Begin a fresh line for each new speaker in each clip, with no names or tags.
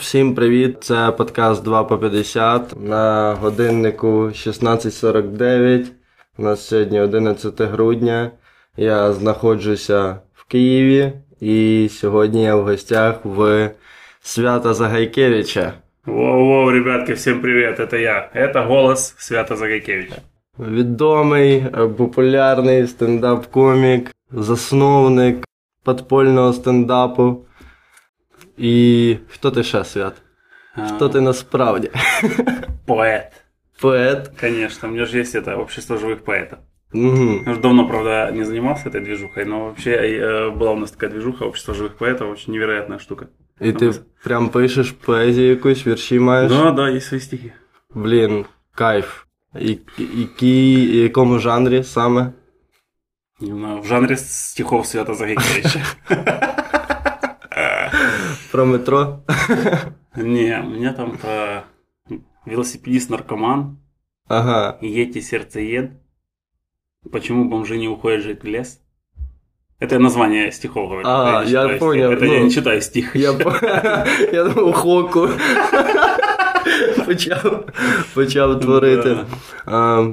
всім привіт! Це подкаст 2 по 50 на годиннику 16.49. У нас сьогодні 11 грудня. Я знаходжуся в Києві і сьогодні я в гостях в Свята Загайкевича.
Воу-воу, ребятки, всем привет, это я. Это голос Свята Загайкевича.
Відомий, популярний стендап-комік, засновник подпольного стендапу. І хто ти ще, Свят? Хто ти насправді?
Поэт.
Поет.
Конечно, у меня же есть это общество живых поэтов.
Угу.
Я уже давно, правда, не занимался этой движухой, но вообще э, была у нас такая движуха, общество живых поэтов, очень невероятная штука.
І ти прям пишеш поезію якусь, вірші маєш?
Да, да, есть свои стихи.
Блін, кайф. І, які, якому жанрі саме?
Не знаю, в жанре стихов Свята Загайкевича.
Про метро?
Не, у меня там про велосипедист-наркоман,
Ага.
Йети сердцеед, почему бомжи не уходят жить в лес. Это название стихов говорю.
А,
Это не
я
читаю
понял,
стих. Это
ну,
я не читаю стих.
Я, по- я думав, хоку. почав, почав творити. А,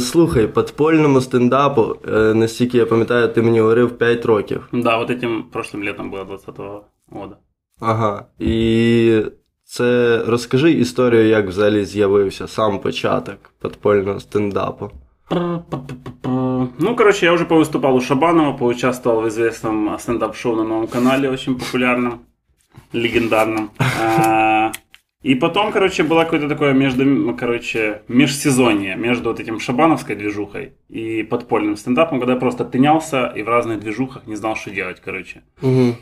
слухай, подпольному стендапу, е, настільки я пам'ятаю, ти мені говорив 5 років.
Да, вот этим прошлым летом было 20 года.
Ага. І це розкажи історію, як взагалі з'явився сам початок подпольного стендапу.
Ну, короче, я уже повыступал у Шабанова, поучаствовал в известном стендап-шоу на новом канале, очень популярном, легендарном. А, И потом, короче, было какое-то такое между, короче, межсезонье между вот этим шабановской движухой и подпольным стендапом, когда я просто тынялся и в разных движухах не знал, что делать, короче.
Угу.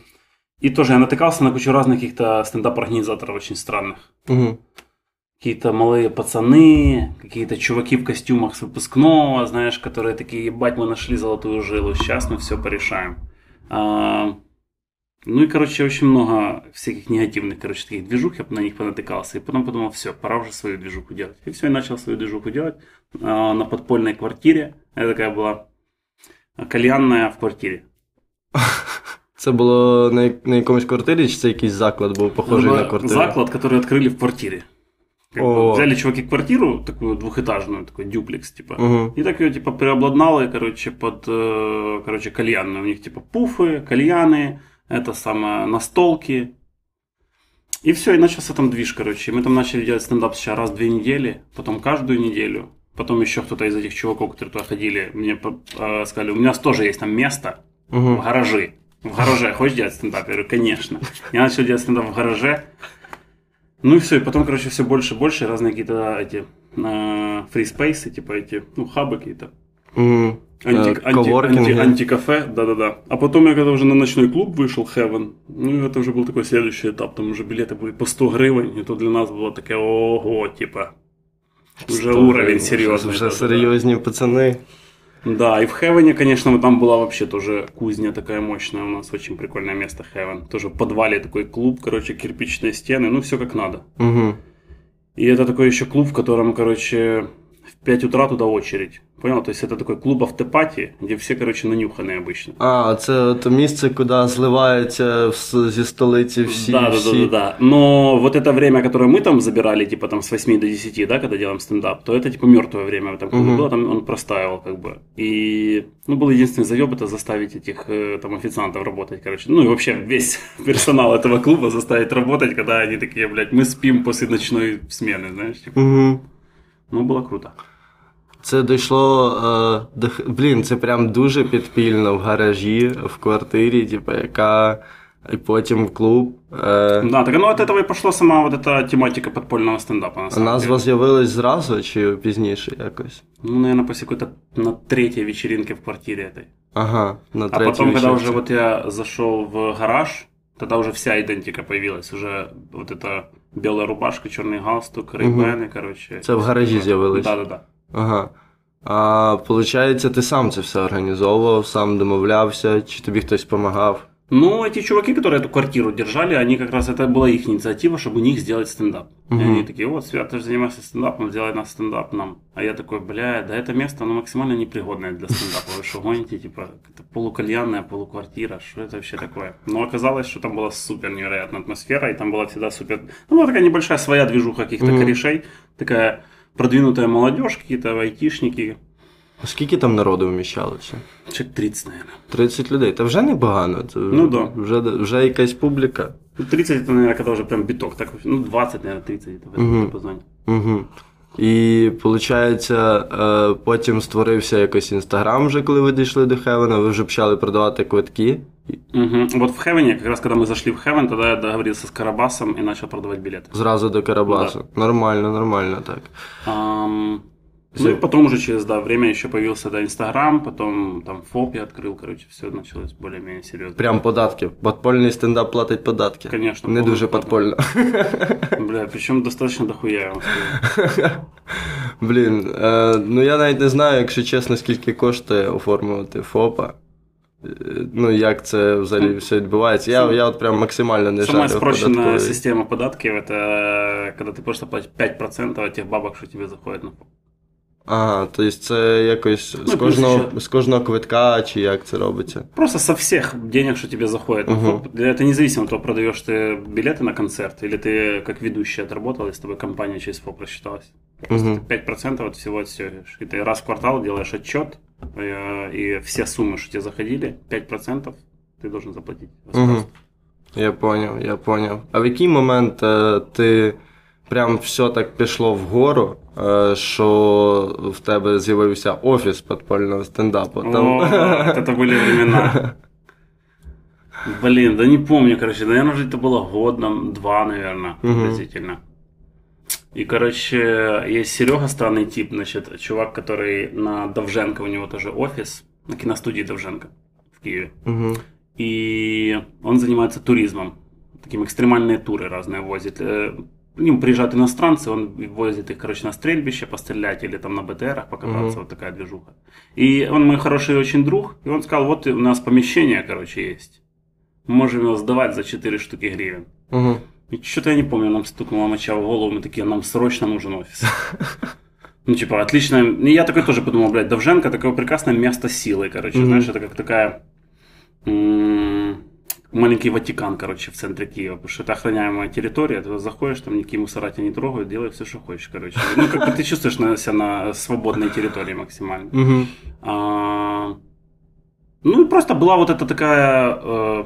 И тоже я натыкался на кучу разных каких-то стендап-организаторов очень странных.
Угу.
какие-то малые пацаны, какие-то чуваки в костюмах с выпускного, знаешь, которые такие, ебать, мы нашли золотую жилу, сейчас мы все порешаем. А, ну и, короче, очень много всяких негативных, короче, таких движух, я на них понатыкался, и потом подумал, все, пора уже свою движуху делать. И все, и начал свою движуху делать а, на подпольной квартире. Это такая была кальянная в квартире.
Це було на, на якомусь квартирі, чи це якийсь заклад був похожий на квартиру?
Заклад, который открыли в квартире. Как бы
О.
взяли чуваки квартиру, такую двухэтажную, такой дюплекс, типа.
Угу.
И так ее, типа, преобладнали, короче, под, э, короче, кальянную. У них, типа, пуфы, кальяны, это самое, настолки. И все, и начался там движ, короче. И мы там начали делать стендап сейчас раз в две недели, потом каждую неделю. Потом еще кто-то из этих чуваков, которые туда ходили, мне э, сказали, у нас тоже есть там место в
Угу.
В гараже хочешь делать стендап? Я говорю, конечно. Я начал делать стендап в гараже. Ну и все, и потом, короче, все больше и больше разные какие-то эти фриспейсы, типа эти, ну, хабы какие-то. Анти,
Э,
анти, анти- антикафе, да-да-да. А потом я когда уже на ночной клуб вышел, Heaven, ну это уже был такой следующий этап, там уже билеты были по 100 гривен, и то для нас было такое, ого, типа, уже уровень серьезный.
Вже
да-да-да.
серйозні пацани.
Да, и в Хевене, конечно, там была вообще тоже кузня такая мощная у нас, очень прикольное место Хевен. Тоже в подвале такой клуб, короче, кирпичные стены, ну все как надо.
Угу.
И это такой еще клуб, в котором, короче, 5 утра туда очередь. Понял? То есть это такой клуб автопати, где все, короче, нанюханные обычно.
А, це от місце, куди зливаються вс- зі столиці всі.
да, да, да,
всі.
да, да. Но вот это время, которое мы там забирали, типа там с 8 до 10, да, когда делаем стендап, то это типа мертвое время в этом клубе
Мгм.
было, там он простаивал как бы. И, ну, был единственный заеб это заставить этих э, там официантов работать, короче. Ну и вообще весь персонал этого клуба заставить работать, когда они такие, блядь, мы спим после ночной смены, знаешь, типа.
Угу.
Ну, было круто.
Це дійшло е, до х- блін, це прям дуже підпільно в гаражі, в квартирі, типу, яка. І потім в клуб. Е,
Да, так оно от этого и пошла сама вот эта тематика подпольного стендапа, на самом
назва
деле.
з'явилась зразу чи пізніше якось?
Ну, наверное, после какой-то на третьей вечеринке в квартире этой.
Ага, на
А
третій
потом, когда
вечірці.
уже вот я зашел в гараж, тогда уже вся идентика появилась. Уже вот эта белая рубашка, черный галстук, рейбены, короче.
Це в гаражі з'явилось.
Да, да, да.
Ага. А виходить, ти сам це все організовував, сам домовлявся, чи тобі хтось допомагав?
Ну, эти чуваки, которые эту квартиру держали, они как раз, это была их инициатива, чтобы у них сделать стендап. И
Мгм.
они такие, вот, Свят, ты же занимаешься стендапом, сделай нас стендап нам. А я такой, бля, да это место, оно максимально непригодное для стендапа. Вы что, гоните, типа, это полукальянная, полуквартира, что это вообще такое? Но оказалось, что там была супер невероятная атмосфера, и там была всегда супер... Ну, была такая небольшая своя движуха каких-то
Мгм.
корешей, такая продвинутая молодежь, какие-то айтишники,
Скільки там народу вміщалося?
человек 30, наверное.
30 людей. Та вже непогано. Це
Ну да.
Вже, вже якась публіка.
Ну, 30 это, наверное, когда уже прям биток. Так, ну, 20, наверное, 30 это в этом
Мгм.
диапазоне.
Угу. І виходить, е, потім створився якось інстаграм, вже коли ви дійшли до Хевена, ви вже почали продавати квитки.
Мгм. Вот в Хевене, как раз когда мы зашли в Хевен, тогда я договорился с Карабасом и начал продавать билеты.
Зразу до Карабасу. Нормально, нормально так.
Ам, ну и потом уже через да, время еще появился да, Инстаграм, потом там ФОП я открыл, короче, все началось более-менее серьезно.
Прям податки. Подпольний стендап платить податки.
Конечно.
Не
полный
дуже
платный.
подпольно.
Бля, причем достаточно дохуя, я вам скажу.
Блін, е, ну я навіть не знаю, якщо чесно, скільки коштує оформлювати ФОПа. Е, Ну, як це взагалі все відбувається. Я, я от прям максимально не
Самая
жарю в
спрощенная
податковій.
система податков это когда ты просто платишь 5% от тех бабок, что тебе заходят на ФОП.
Ага, тобто це якось з,
Ну, плюс
кожного,
ще-
з кожного квитка, чи як це робиться?
Просто со всех денег, что тебе заходит на
Мгм.
ФОП. Это независимо от того, продаешь ты билеты на концерт, или ты как ведущий отработал, и с тобой компания через ФОП рассчиталась. Просто
Мгм.
5% от всего отстегиваешь. И ты раз в квартал делаешь отчет, э, и все суммы, что тебе заходили, 5% ты должен заплатить.
Угу. Я поняв, я поняв. А в який момент е, ти прям все так пішло вгору, е, що в тебе з'явився офіс подпольного стендапу?
О,
Там...
вот это были времена. Блин, да не помню, короче, наверное, уже это было год, нам, два, наверное,
Мгм.
приблизительно. И, короче, есть Серега, странный тип, значит, чувак, который на Довженко, у него тоже офис, на киностудии Довженко в Киеве.
Угу.
И он занимается туризмом. Таким экстремальные туры разные возит. Э, К нему приезжают иностранцы, он возит их, короче, на стрельбище пострелять или там на БТРах покататься,
Мгм.
вот такая движуха. И он мой хороший очень друг, и он сказал, вот у нас помещение, короче, есть. Можем его сдавать за 4 штуки гривен.
Угу.
Что-то я не помню, нам стукнула моча в голову, мы такие, нам срочно нужен офис. Ну, типа, отлично. Я такой тоже подумал, блядь, Довженко такое прекрасное место силы, короче.
Мгм.
Знаешь, это как такая... м, Маленький Ватикан, короче, в центре Киева, потому что это охраняемая территория, ты заходишь, там никакие мусора тебя не трогают, делай все, что хочешь, короче. Ну, как бы ты чувствуешь на, себя на свободной территории максимально.
Угу.
А, ну и просто была вот эта такая э,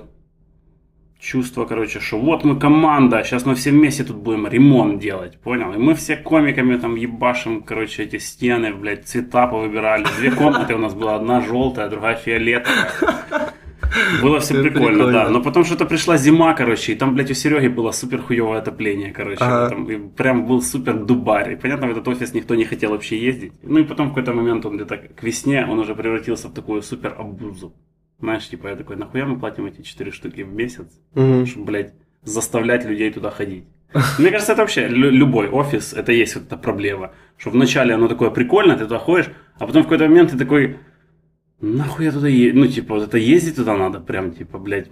чувство, короче, что вот мы команда, сейчас мы все вместе тут будем ремонт делать, понял? И мы все комиками там ебашим, короче, эти стены, блядь, цвета повыбирали. Две комнаты у нас была, одна желтая, другая фиолетовая. Было все прикольно,
прикольно.
да. Но потом что-то пришла зима, короче, и там, блядь, у Сереги было супер хуевое отопление, короче.
Ага.
Там, и прям был супер дубарь. И понятно, в этот офис никто не хотел вообще ездить. Ну и потом в какой-то момент он где-то к весне, он уже превратился в такую супер обузу. Знаешь, типа я такой, нахуя мы платим эти 4 штуки в месяц,
Угу.
чтобы, блядь, заставлять людей туда ходить. Мне кажется, это вообще лю- любой офис, это есть вот эта проблема. Что вначале оно такое прикольное, ты туда ходишь, а потом в какой-то момент ты такой, нахуй я туда ездить? Ну, типа, вот это ездить туда надо, прям, типа, блядь.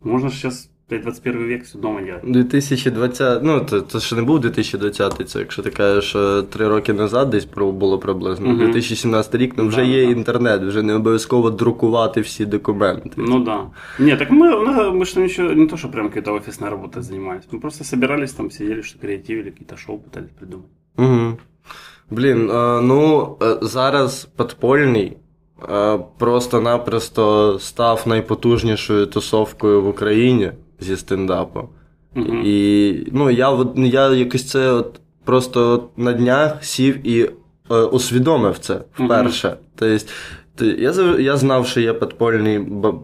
Можно сейчас, 21 век все дома делать.
2020, ну це, це ще не був 2020, це якщо ти кажеш, що три роки назад десь про- було приблизно.
Мгм.
2017 рік, ну вже
Да,
є
да.
інтернет, вже не обов'язково друкувати всі документи.
Ну да. Не, так мы, ну, мы что ничего, не то, что прям какой-то офисной работой занимались. Мы просто собирались там, сидели, что креативили, какие-то шоу пытались придумать.
Угу. Блін, е, ну е, зараз подпольний е, просто-напросто став найпотужнішою тусовкою в Україні зі стендапу.
Мгм.
І ну, я, я якось це от просто от на днях сів і е, усвідомив це вперше. Тобто, я, я знав, що є подпольний, ба-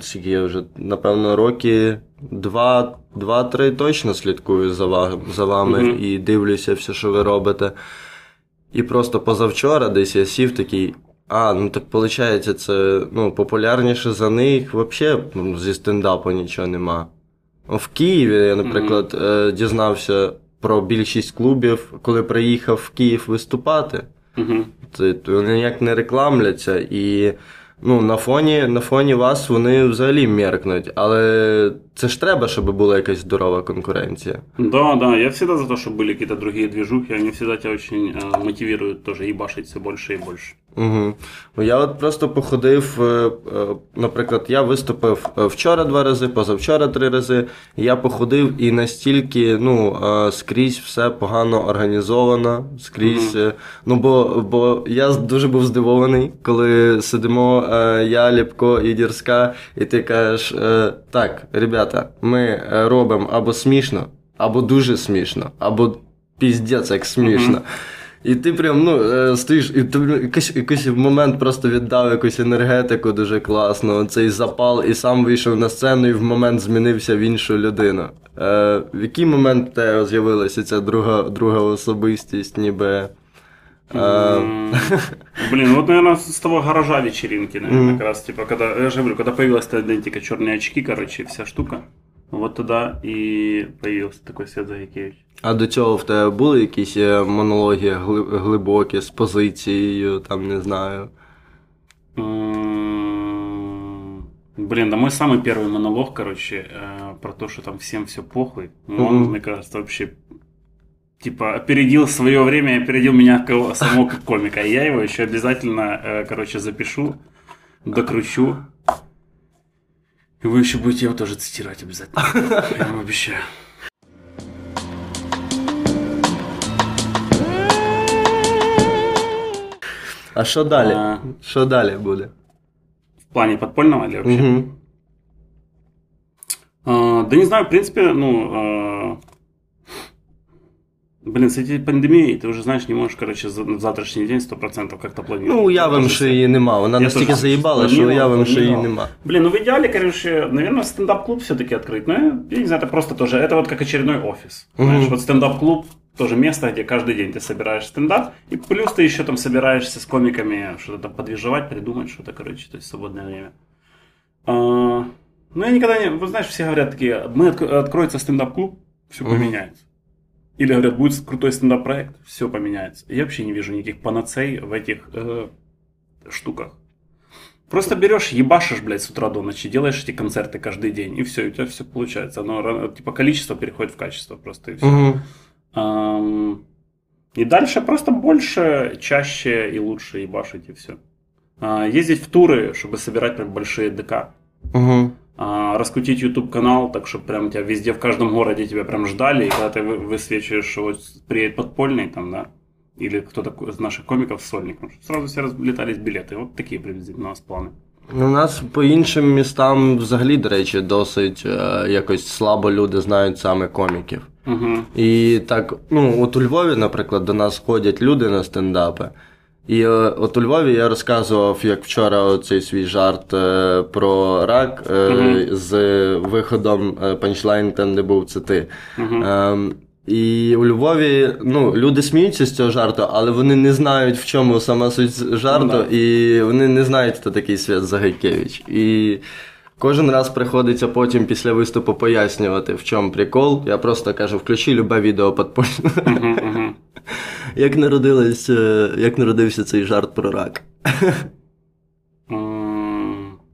скільки я вже, напевно, роки два, два-три точно слідкую за, ва- за вами
Мгм.
і дивлюся все, що ви робите. І просто позавчора десь я сів такий. А, ну так виходить, це ну, популярніше за них взагалі ну, зі стендапу нічого нема. В Києві я, наприклад, е, дізнався про більшість клубів, коли приїхав в Київ виступати.
Мгм.
Це вони ніяк не рекламляться. І ну, на фоні на фоні вас вони взагалі меркнуть. Але це ж треба, щоб була якась здорова конкуренція.
Да, да, я всегда за то, чтобы были какие-то другие движухи, они всегда тебя очень э, мотивируют тоже ебашить все больше и больше.
Угу. Я от просто походив, е, е, наприклад, я виступив е, вчора два рази, позавчора три рази. Я походив і настільки ну, скрізь все погано організовано, скрізь. е, Ну, бо, бо я дуже був здивований, коли сидимо я, Ліпко і Дірська, і ти кажеш: так, ребята, ми робимо або смішно, або дуже смішно, або піздець як смішно. І ти прям ну, е, стоїш, і ти якийсь, якийсь момент просто віддав якусь енергетику дуже класно, цей запал, і сам вийшов на сцену, і в момент змінився в іншу людину. Е, в який момент в тебе з'явилася ця друга, друга особистість, ніби.
М, Блин, вот, наверное, с того гаража вечеринки, наверное,
Мгм.
как раз, типа, когда, я же говорю, когда появилась эта идентика, черные очки, короче, вся штука, вот тогда и появился такой Свет Загикевич.
а до цього в тебе були якісь е, монологи гли- глибокі з позицією, там не знаю.
М, Блин, да мой самый первый монолог, короче, э, про то, что там всем все похуй, ну, он,
Мгм.
мне кажется, вообще типа опередил свое время и опередил меня как самого как комика. И я его еще обязательно, э, короче, запишу, докручу. И вы еще будете его тоже цитировать обязательно. Я вам обещаю.
А що далі?
А.
Що далі буде?
В плане подпольного или вообще?
Угу.
А, да не знаю, в принципе, ну... а, Блин, с этой пандемией ты уже знаешь, не можешь, короче, за- в завтрашний день 100% как-то планировать.
Ну, уявимо,
Тоже
що її нема. Вона
Я
настільки
теж
заїбала, що
планував,
уявимо, що її
планував.
нема.
Блин, ну в идеале, короче, наверное, стендап-клуб все-таки открыть. Ну, я, я не знаю, это просто тоже, это вот как очередной офис. Знаешь,
Мгм.
вот стендап-клуб тоже место, где каждый день ты собираешь стендап, и плюс ты еще там собираешься с комиками, что-то там подвижевать, придумать что-то, короче, то есть свободное время. А, ну, я никогда не... Вы знаешь, все говорят такие, мы отк- откроется стендап-клуб, все
Мгм.
поменяется. Или говорят, будет крутой стендап-проект, все поменяется. Я вообще не вижу никаких панацей в этих э, штуках. Просто берешь, ебашишь, блядь, с утра до ночи, делаешь эти концерты каждый день, и все, у тебя все получается. Оно, типа, количество переходит в качество просто, и все.
Угу.
и дальше просто больше, чаще и лучше ебашить, и все. ездить в туры, чтобы собирать прям большие ДК.
Угу.
А, раскрутить YouTube канал, так чтобы прям тебя везде в каждом городе тебя прям ждали, и когда ты вы- высвечиваешь, что вот приедет подпольный там, да, или кто-то из наших комиков с сольником, чтобы сразу все разлетались билеты. Вот такие приблизительно у нас планы.
У нас по іншим містам взагалі, до речі, досить е, якось слабо люди знають саме коміків.
Угу.
І так, ну, от у Львові, наприклад, до нас ходять люди на стендапи. І е, от у Львові я розказував, як вчора цей свій жарт е, про рак
Мгм.
з виходом панчлайн там, де був це ти. Ем, і у Львові ну, люди сміються з цього жарту, але вони не знають, в чому сама суть жарту,
Ну,
і вони не знають, хто такий Свят Загайкевич. І кожен раз приходиться потім після виступу пояснювати, в чому прикол. Я просто кажу, включи любе відео подпольне.
Угу. Угу.
Як народилась, е, як народився цей жарт про рак?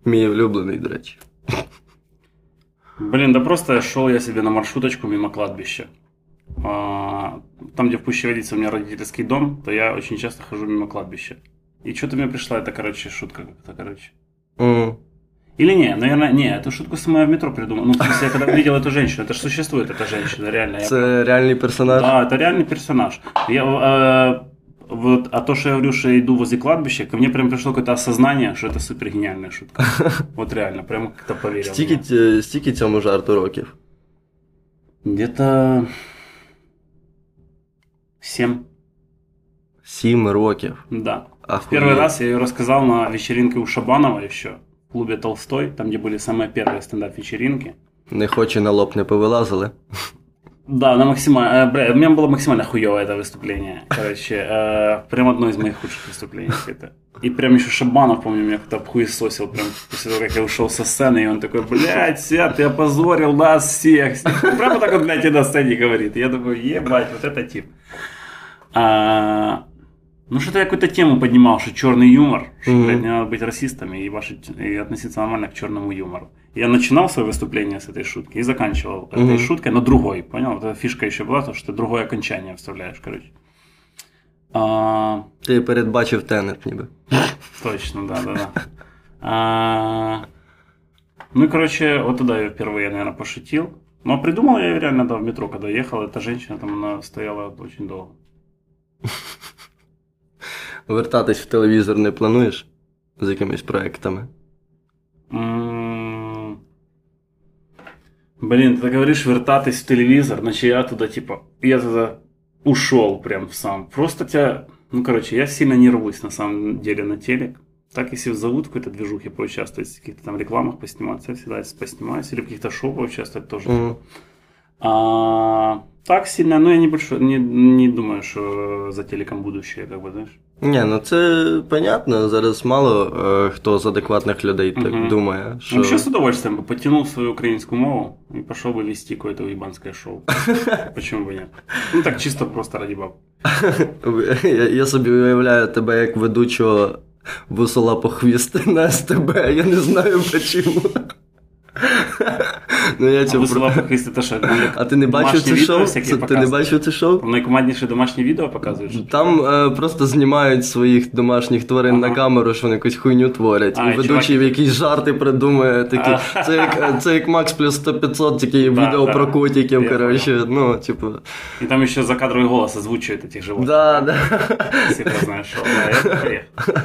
Мій улюблений, до речі.
Блин, да просто шел я себе на маршруточку мимо кладбища. А, Там, где в пуще Пущеводице у меня родительский дом, то я очень часто хожу мимо кладбища. И что-то мне пришла эта, короче, шутка как-то, короче.
М.
Или не, наверное, не, эту шутку сама я в метро придумал. Ну, в смысле, я когда увидел эту женщину, это же существует, эта женщина, реально. Я-
Це реальний персонаж.
Да, это реальный персонаж. Я, э, вот, а то, что я говорю, что я иду возле кладбища, ко мне прям пришло какое-то осознание, что это супер гениальная шутка. Вот реально, прям как-то поверил. в
Стільки,
неё.
ць- стільки цьому жарту років.
Где-то... Семь,
Сім років.
да.
Охуеть.
Первый раз я ее рассказал на вечеринке у Шабанова еще, в клубе Толстой, там, где были самые первые стендап-вечеринки.
Не хоче на лоб не повилазили.
Да, на максимально... э, Бля, у меня было максимально хуевое это выступление. Короче, э, прям одно из моих худших выступлений. Это. И прям еще Шабанов, помню, меня как-то хуесосил прям после того, как я ушел со сцены, и он такой, блядь, Свят, ты опозорил нас всех. Прямо так он, блядь, и на сцене говорит. Я думаю, ебать, вот это тип. А, Ну, что-то я какую-то тему поднимал, что черный юмор, что,
Мгм.
блядь, не надо быть расистами и, ваши, и относиться нормально к черному юмору. Я начинал свое выступление с этой шутки и заканчивал этой
Мгм.
шуткой, но другой, понял? Вот эта фишка еще была, то, что ты другое окончание вставляешь, короче. А,
Ти передбачив тенет ніби.
точно, да-да-да. А, ну и, короче, вот тогда я впервые, наверное, пошутил. Но придумал я реально, да, в метро, когда ехал, эта женщина там, она стояла очень долго.
Вертатись в телевізор не плануєш з якимись проектами.
М, Блин, ты говоришь вертатись в телевизор, значит я туда типа, я туда ушел прям сам. Просто тебя, ну короче, я сильно не рвусь на самом деле на телек. Так, если зовут в какой-то движухе поучаствовать, в каких-то там рекламах посниматься, я всегда поснимаюсь, или в каких-то шоу поучаствовать тоже.
Мгм.
А, так сильно, ну я не большой, не, не думаю, что за телеком будущее, как бы, знаешь.
Ні, ну це понятно. Зараз мало е, хто з адекватних людей так
Мгм.
думає, що
Вообще с удовольствием бы потянул свою украинскую мову и пошел бы вести какое-то уебанское шоу. Почему бы нет? Ну так чисто просто ради баб.
я, я собі уявляю тебе як ведучого бусола по хвіст на СТБ. Я не знаю чому. ну, я
А
цього
высылал
про-
по Христу, это что,
А ти не бачив
домашние
це
видео
шоу?
всякие
Це, ти не
показывают?
бачив це шоу?
Найкоманднейшие домашние видео показывают? что ли?
Там е, просто знімають своїх домашніх тварин
Ага.
на камеру, що вони якусь хуйню творять.
А,
і
і
ведучий
чувак-
якісь жарти придумує. Такі,
А.
це, як, це як Макс плюс 100-500, тільки
Да,
відео
да.
про котиків,
Я
коротше. Ну, типу.
И там еще закадровый голос озвучивает этих животных.
Да, да.
Серьезное шоу. Да, это поехал.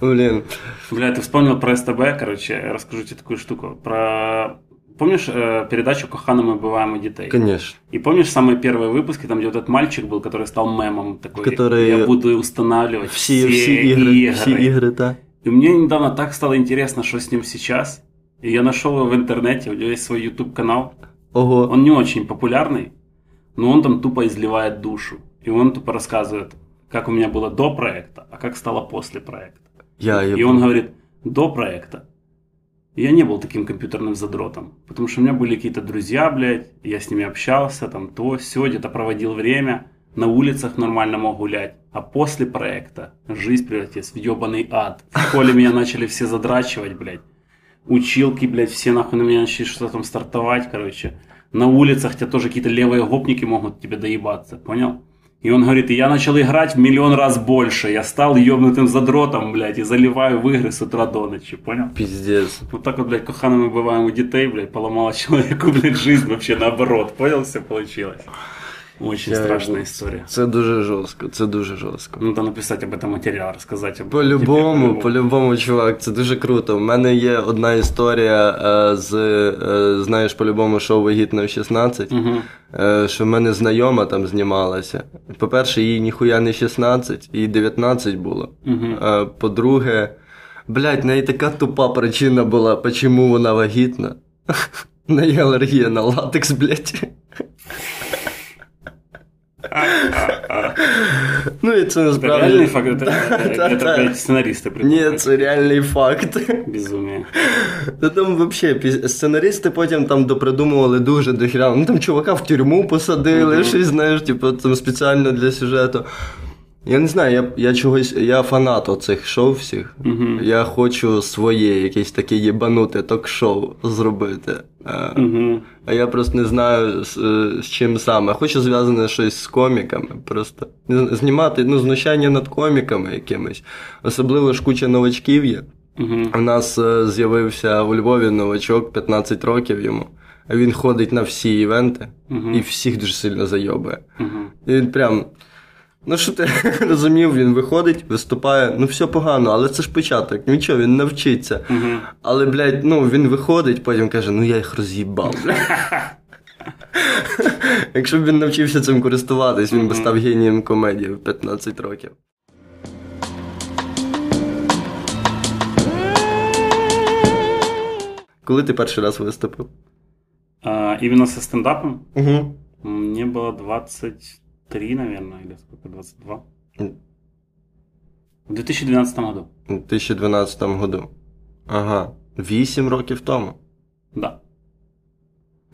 Блін.
Бля, ты вспомнил про СТБ, короче, я расскажу тебе такую штуку. Про... Помнишь э, передачу «Кохана мы бываем у детей»?
Конечно.
И помнишь самые первые выпуски, там где вот этот мальчик был, который стал мемом такой,
Который-
я буду устанавливать
Всі,
все,
всі ігри,
игры.
всі ігри, так.
И мне недавно так стало интересно, что с ним сейчас. И я нашел его в интернете, у него есть свой YouTube канал.
Ого.
Он не очень популярный, но он там тупо изливает душу. И он тупо рассказывает, как у меня было до проекта, а как стало после проекта.
Я, я
И он говорит, до проекта я не был таким компьютерным задротом, потому что у меня были какие-то друзья, блядь, я с ними общался, там то, все, где-то проводил время, на улицах нормально мог гулять. А после проекта жизнь превратилась в ебаный ад. В школе меня начали все задрачивать, блядь. Училки, блядь, все нахуй на меня начали что-то там стартовать, короче. На улицах тебя тоже какие-то левые гопники могут тебе доебаться, понял? И он говорит, и я начал играть в миллион раз больше. Я стал ебнутым задротом, блядь, и заливаю в игры с утра до ночи, понял?
Піздець.
Вот так вот, блядь, кохано мы бываем у детей, блядь, поломала человеку, блядь, жизнь вообще наоборот. Понял, все получилось. Очень
Я-
страшная история.
Це дуже жорстко, це дуже жорстко.
Надо написать об этом материал, рассказать об
По-любому, по-любому, чувак, це дуже круто. У мене є одна історія е, з, е, знаєш, по-любому шоу вагітна в 16,
Мгм.
е, що в мене знайома там знімалася. По-перше, їй ніхуя не 16, їй 19 було. Е, По-друге, блядь, в неї така тупа причина була, чому вона вагітна. В неї алергія на латекс, блядь. Ну і це
Это
насправді.
реальный факт? Это, это,
Да,
это,
да.
блядь, сценаристы
Ні,
придумали.
це реальний факт.
Безумие.
Та там взагалі піз- сценаристи потім там допридумували дуже дохіра. Ну там чувака в тюрму посадили,
Мгм.
щось, знаєш, типу, там спеціально для сюжету. Я не знаю, я, я чогось, я фанат оцих шоу всіх.
Мгм.
Я хочу своє, якесь таке єбануте ток-шоу зробити. А,
Мгм.
а я просто не знаю з, е, з чим саме. Хочу зв'язане щось з коміками. Просто знімати ну, знущання над коміками якимись. Особливо ж куча новачків є.
Мгм.
У нас е, з'явився у Львові новачок, 15 років йому. А він ходить на всі івенти і всіх дуже сильно зайобує. І він прям. Ну, що ти розумів, він виходить, виступає, ну все погано, але це ж початок, нічого, він навчиться.
Мгм.
Але, блядь, ну він виходить, потім каже, ну я їх роз'їбав. Якщо б він навчився цим користуватись, він би став генієм комедії в 15 років. Коли ти перший раз виступив?
А, именно со стендапом
Угу.
мне было 23, наверное, или сколько, 22. В 2012 году.
У 2012 году. Ага. Вісім років тому.
Да.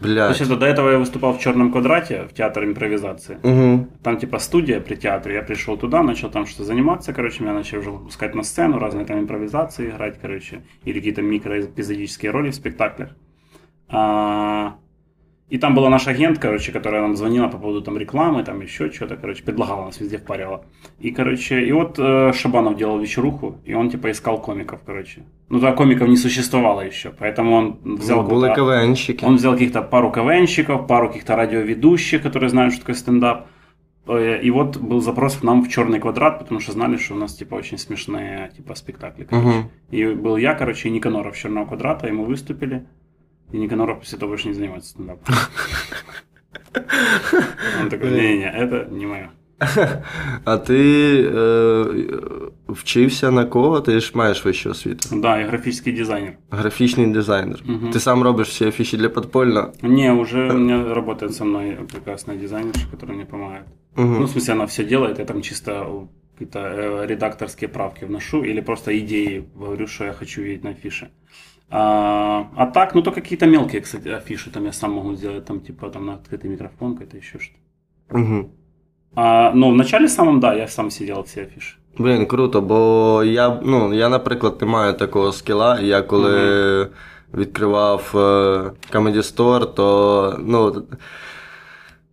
Блядь.
Значит, до этого я выступал в Черном квадрате, в театре импровизации.
Угу.
Там типа студия при театре. Я пришел туда, начал там что заниматься, короче, меня начали уже выпускать на сцену, разные там импровизации играть, короче, или какие-то микроэпизодические роли в спектаклях. А, и там была наш агент, короче, которая нам звонила по поводу там рекламы, там еще что-то, короче, предлагала нас везде впарила. И, короче, и вот э, Шабанов делал вечеруху, и он типа искал комиков, короче. Ну, тогда комиков не существовало еще, поэтому он взял...
Ну, КВНщики.
он взял каких-то пару КВНщиков, пару каких-то радиоведущих, которые знают, что такое стендап. Э, И вот был запрос к нам в черный квадрат, потому что знали, что у нас типа очень смешные типа спектакли. короче.
Мгм.
И был я, короче, и Никаноров черного квадрата, и мы выступили. И Никаноров после того больше не занимается стендапом. Он такой, не-не-не, это не мое.
А ти е, вчився на кого? Ти ж маєш вищу освіту?
Да, я графический дизайнер.
Графічний дизайнер.
Мгм.
Ти сам робиш всі афіші для подпольно?
Не, уже у меня работает со мной прекрасная дизайнерша, которая мне помогает. Ну,
Угу.
в смысле, она все делает, я там чисто какие-то э, редакторские правки вношу или просто идеи говорю, что я хочу видеть на афише. А, а так, ну то какие-то мелкие, кстати, афиши там я сам могу сделать, там типа там на открытый микрофон, какой-то еще что-то.
Угу.
А, но в начале самом, да, я сам все делал все афиши.
Блін, круто, бо я, ну, я, наприклад, не маю такого скіла. Я коли відкривав е, Comedy Store, то ну.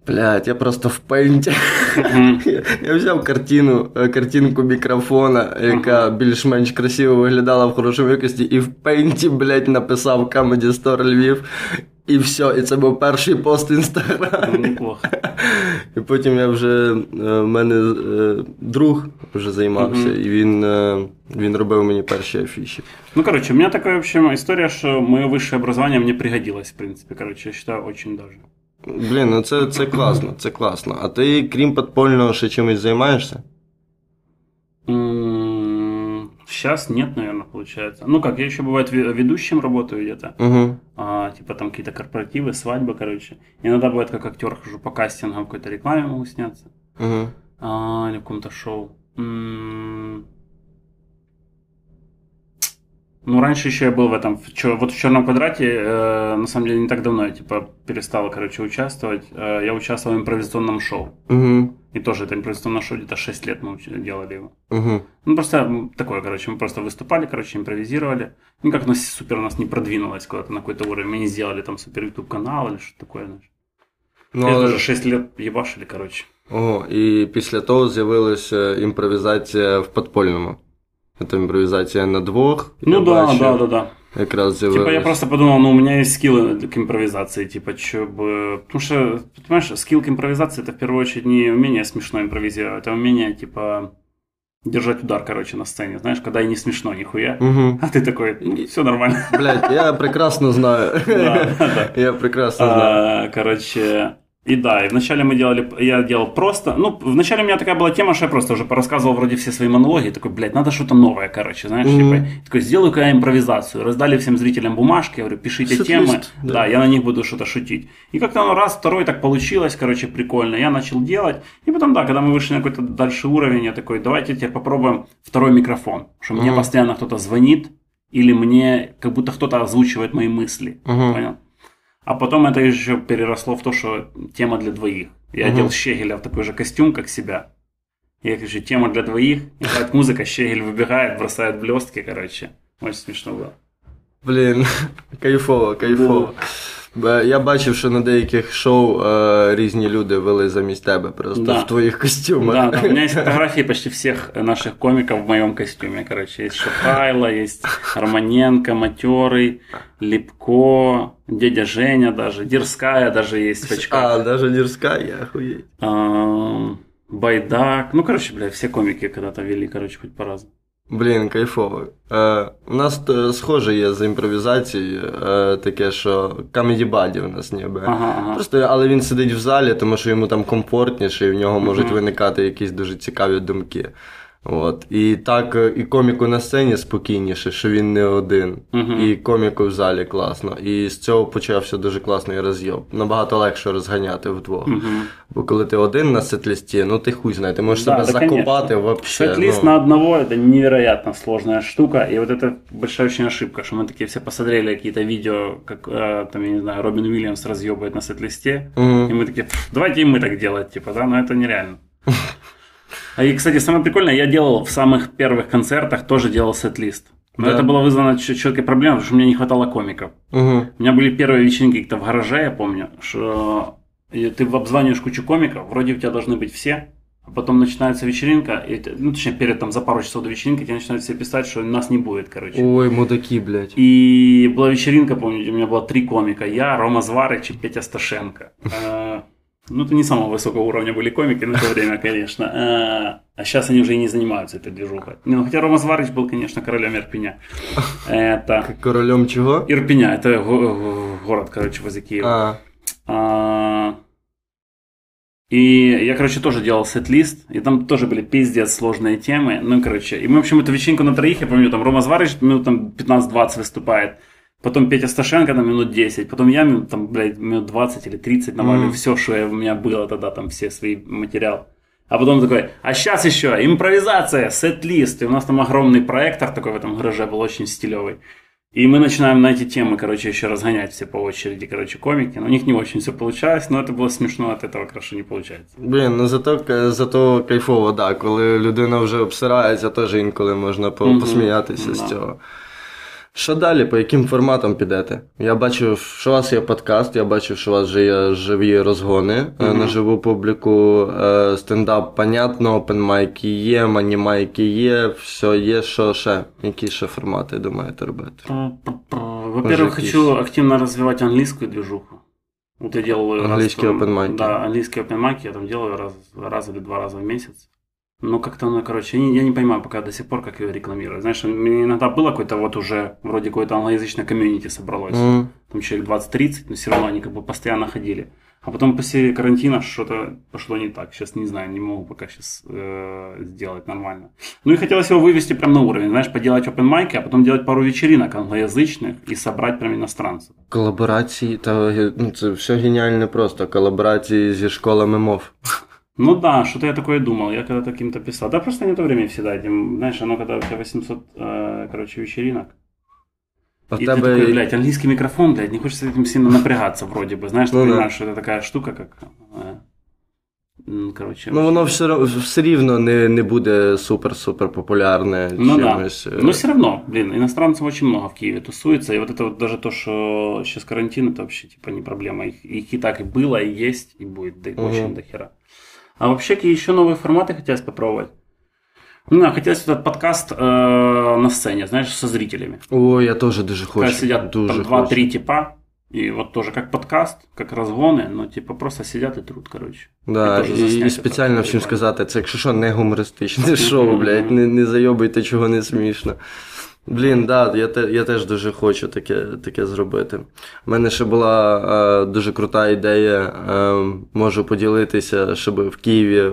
Блядь, я просто в пейнті.
Мгм.
Я, я взяв картину, е, картинку мікрофона, яка більш-менш красиво виглядала в хорошій якості, і в пейнті, блядь, написав Comedy Store Львів. І все, і це був перший пост в
Ну,
інстаграмі.
неплохо.
І потім я вже е, в мене е, друг вже займався,
Мгм.
і він, е, він робив мені перші афіші.
Ну, короче, у меня такая, в общем, история, что мое высшее образование мне пригодилось, в принципе, короче, я считаю, очень даже.
Блін, ну це, це класно, це класно. А ти, крім подпольного, ще чимось займаєшся?
Сейчас нет, наверное, получается. Ну как, я еще бывает ве- ведущим работаю где-то.
Угу.
А, типа там какие-то корпоративы, свадьбы, короче. Иногда бывает как актер хожу по кастингам, в какой-то рекламе могу сняться.
Угу.
А, или в каком-то шоу. М. Ну, раньше еще я был в этом, в чё- вот в черном квадрате, э, на самом деле не так давно я типа перестал, короче, участвовать. Э, я участвовал в импровизационном шоу.
Угу.
И тоже это импровизационное шоу, где-то 6 лет мы уч- делали его.
Угу.
Ну, просто м, такое, короче, мы просто выступали, короче, импровизировали. Ну, как у нас супер у нас не продвинулось куда-то на какой-то уровень. Мы не сделали там супер YouTube канал или что-то такое, знаешь.
Ну,
Это
але...
уже 6 лет ебашили, короче.
Ого, і після того з'явилася імпровізація в подпольному. Це імпровізація на двох.
Ну
я
да,
бачу,
да, да, да.
Якраз з'явилася.
Типа я просто подумал, ну у меня есть скиллы к импровизации, типа, чё бы... Потому что, понимаешь, скилл к импровизации это в первую очередь не умение смешно импровизировать, а умение, типа, держать удар, короче, на сцене. Знаешь, когда и не смешно нихуя,
Угу.
а ты такой, ну, все нормально.
Блять, я прекрасно знаю.
Да, да.
Я прекрасно знаю.
А, Короче, и да, и вначале мы делали, я делал просто, ну, вначале у меня такая была тема, что я просто уже порассказывал вроде все свои монологи, такой, блядь, надо что-то новое, короче, знаешь,
Мгм.
типа, такой, сделаю-ка я импровизацию, раздали всем зрителям бумажки, я говорю, пишите
Шут-лист,
темы,
да.
да. я на них буду что-то шутить. И как-то оно раз, второй так получилось, короче, прикольно, я начал делать, и потом, да, когда мы вышли на какой-то дальше уровень, я такой, давайте теперь попробуем второй микрофон, что мне
Мгм.
постоянно кто-то звонит, или мне как будто кто-то озвучивает мои мысли,
Мгм.
понял? А потом это еще переросло в то, что тема для двоих. Я
Мгм.
одел Щегеля в такой же костюм, как себя. Я говорю, тема для двоих, играет музыка, Щегель выбегает, бросает блестки, короче. Очень смешно было.
Блін, кайфово, кайфово. Бо Я бачив, що на деяких шоу е, різні люди вели замість тебе просто
Да.
в твоїх костюмах.
Да, да, у меня есть фотографии почти всех наших комиков в моем костюме, короче. Есть Шапайло, есть Романенко, Матерый, Липко, дядя Женя даже, Дерская даже есть в очках.
А, даже Дірська, я охуєть.
Ам, Байдак. Ну, короче, бля, все комики когда-то вели, короче, хоть по-разному.
Блін, кайфово. Е, у нас е, схоже є з імпровізацією, е, таке, що камеді-баді в нас ніби.
Ага, ага.
Просто, але він сидить в залі, тому що йому там комфортніше, і в нього можуть виникати якісь дуже цікаві думки. От. І так, е, і коміку на сцені спокійніше, що він не один.
Мгм.
І коміку в залі класно. І з цього почався дуже класний розйоб. Набагато легше розганяти вдвох.
Мгм.
Бо коли ти один на сетлісті, ну ти хуй знає, ти можеш
Да,
себе
да,
закопати
конечно.
вообще.
Сет-лист
ну.
на одного это невероятно сложная штука. И вот это большая очень ошибка, что мы такие все посмотрели какие-то видео, как э, там, я не знаю, Робин Уильямс разъебывает на сет-листе.
Мгм.
И мы такие, «Пф, давайте и мы так делать, типа, да, но это нереально. А и, кстати, самое прикольное, я делал в самых первых концертах, тоже делал сет-лист. Но
Да.
это было вызвано чет- четкой проблемой, потому что мне не хватало комиков.
Мгм.
У меня были первые вечеринки как-то в гараже, я помню, что и ты обзваниваешь кучу комиков, вроде у тебя должны быть все, а потом начинается вечеринка, и, ну, точнее, перед там за пару часов до вечеринки тебе начинают все писать, что нас не будет, короче.
Ой, мудаки, блядь.
И была вечеринка, помню, у меня было три комика. Я, Рома Зварыч и Петя Сташенко. Ну, это не самого высокого уровня были комики на то время, конечно. Э, А сейчас они уже и не занимаются этой движухой. Ну, хотя Рома Зварыч был, конечно, королем Ирпеня. Это...
Королем чого?
Ирпеня, это го- го- город, короче, возле Киева.
А,
А, И я, короче, тоже делал сет-лист, и там тоже были пиздец сложные темы. Ну, короче, и мы, в общем, эту вечеринку на троих, я помню, там Рома Зварыч минут там 15-20 выступает, потом Петя Сташенко там минут 10, потом я минут, там, блядь, минут 20 или 30 навалю
Мгм.
все, что я- у меня было тогда, там, все свои материал. А потом такой, а сейчас еще импровизация, сет-лист. И у нас там огромный проектор такой в этом гараже был очень стилевый. И мы начинаем на эти темы, короче, еще разгонять все по очереди, короче, комики. Но у них не очень все получалось, но это было смешно, от этого хорошо не получается.
блін, ну зато, зато кайфово, да. Коли людина вже обсирається, теж інколи можна по-
Мгм.
посміятися з
Да.
цього. Що далі? По яким форматам підете? Я бачив, що у вас є подкаст, я бачив, що у вас вже є живі розгони е,
Мгм.
на живу публіку. Е, Стендап, понятно, опенмайки є, манімайки є, все є, що ще? Які ще формати думаєте робити?
Во-первых, хочу активно развивать английскую движуху. Вот я делаю... раз
Английские open mic.
Да, английские open mic я там делаю раз, раз или два раза в месяц. Ну, как-то, ну, короче, я не, я не понимаю пока до сих пор, как ее рекламировать. Знаешь, у меня иногда было какое-то вот уже, вроде какое-то англоязычное комьюнити собралось.
М,
Там человек 20-30, но все равно они как бы постоянно ходили. А потом после карантина что-то пошло не так. Сейчас не знаю, не могу пока сейчас сделать нормально. Ну и хотелось его вывести прям на уровень, знаешь, поделать open майки, а потом делать пару вечеринок англоязычных и собрать прям иностранцев.
Колаборації, та ну, це все геніально просто. Колаборації зі школами мов.
Ну да, что-то я такое думал, я когда-то каким-то писал. Да просто нету времени всегда этим, знаешь, оно когда у тебя 800, э, короче, вечеринок.
А в
и
тебе
ты такой, блядь, английский микрофон, блядь, не хочется этим сильно напрягаться вроде бы. Знаешь, ты
Ну да.
понимаешь, что это такая штука, как... э, м, короче,
Ну, воно все, все рівно не, не буде супер-супер популярне
Ну да.
чимось. е,
Но все равно, блин, иностранцев очень много в Киеве тусуется. И вот это вот даже то, что сейчас карантин, это вообще типа не проблема. Их, их и так и было, и есть, и будет да,
Мгм.
очень до хера. А вообще какие еще новые форматы хотелось попробовать? Ну, да, хотелось вот этот подкаст э, на сцене, знаешь, со зрителями.
О, я теж дуже хочу.
Когда сидят
дуже
там
хочу.
два-три типа, и вот тоже как подкаст, как разгоны, но типа просто сидят и трут, короче.
Да,
І теж
і,
заснять
і спеціально
це
всім
прикольно.
сказати, це якщо що, не гумористичне шоу,
Мгм.
блядь, не, не зайобуйте, чого не смішно. Блін, да, я, те, я теж дуже хочу таке, таке зробити. У мене ще була е, дуже крута ідея. Е, можу поділитися, щоб в Києві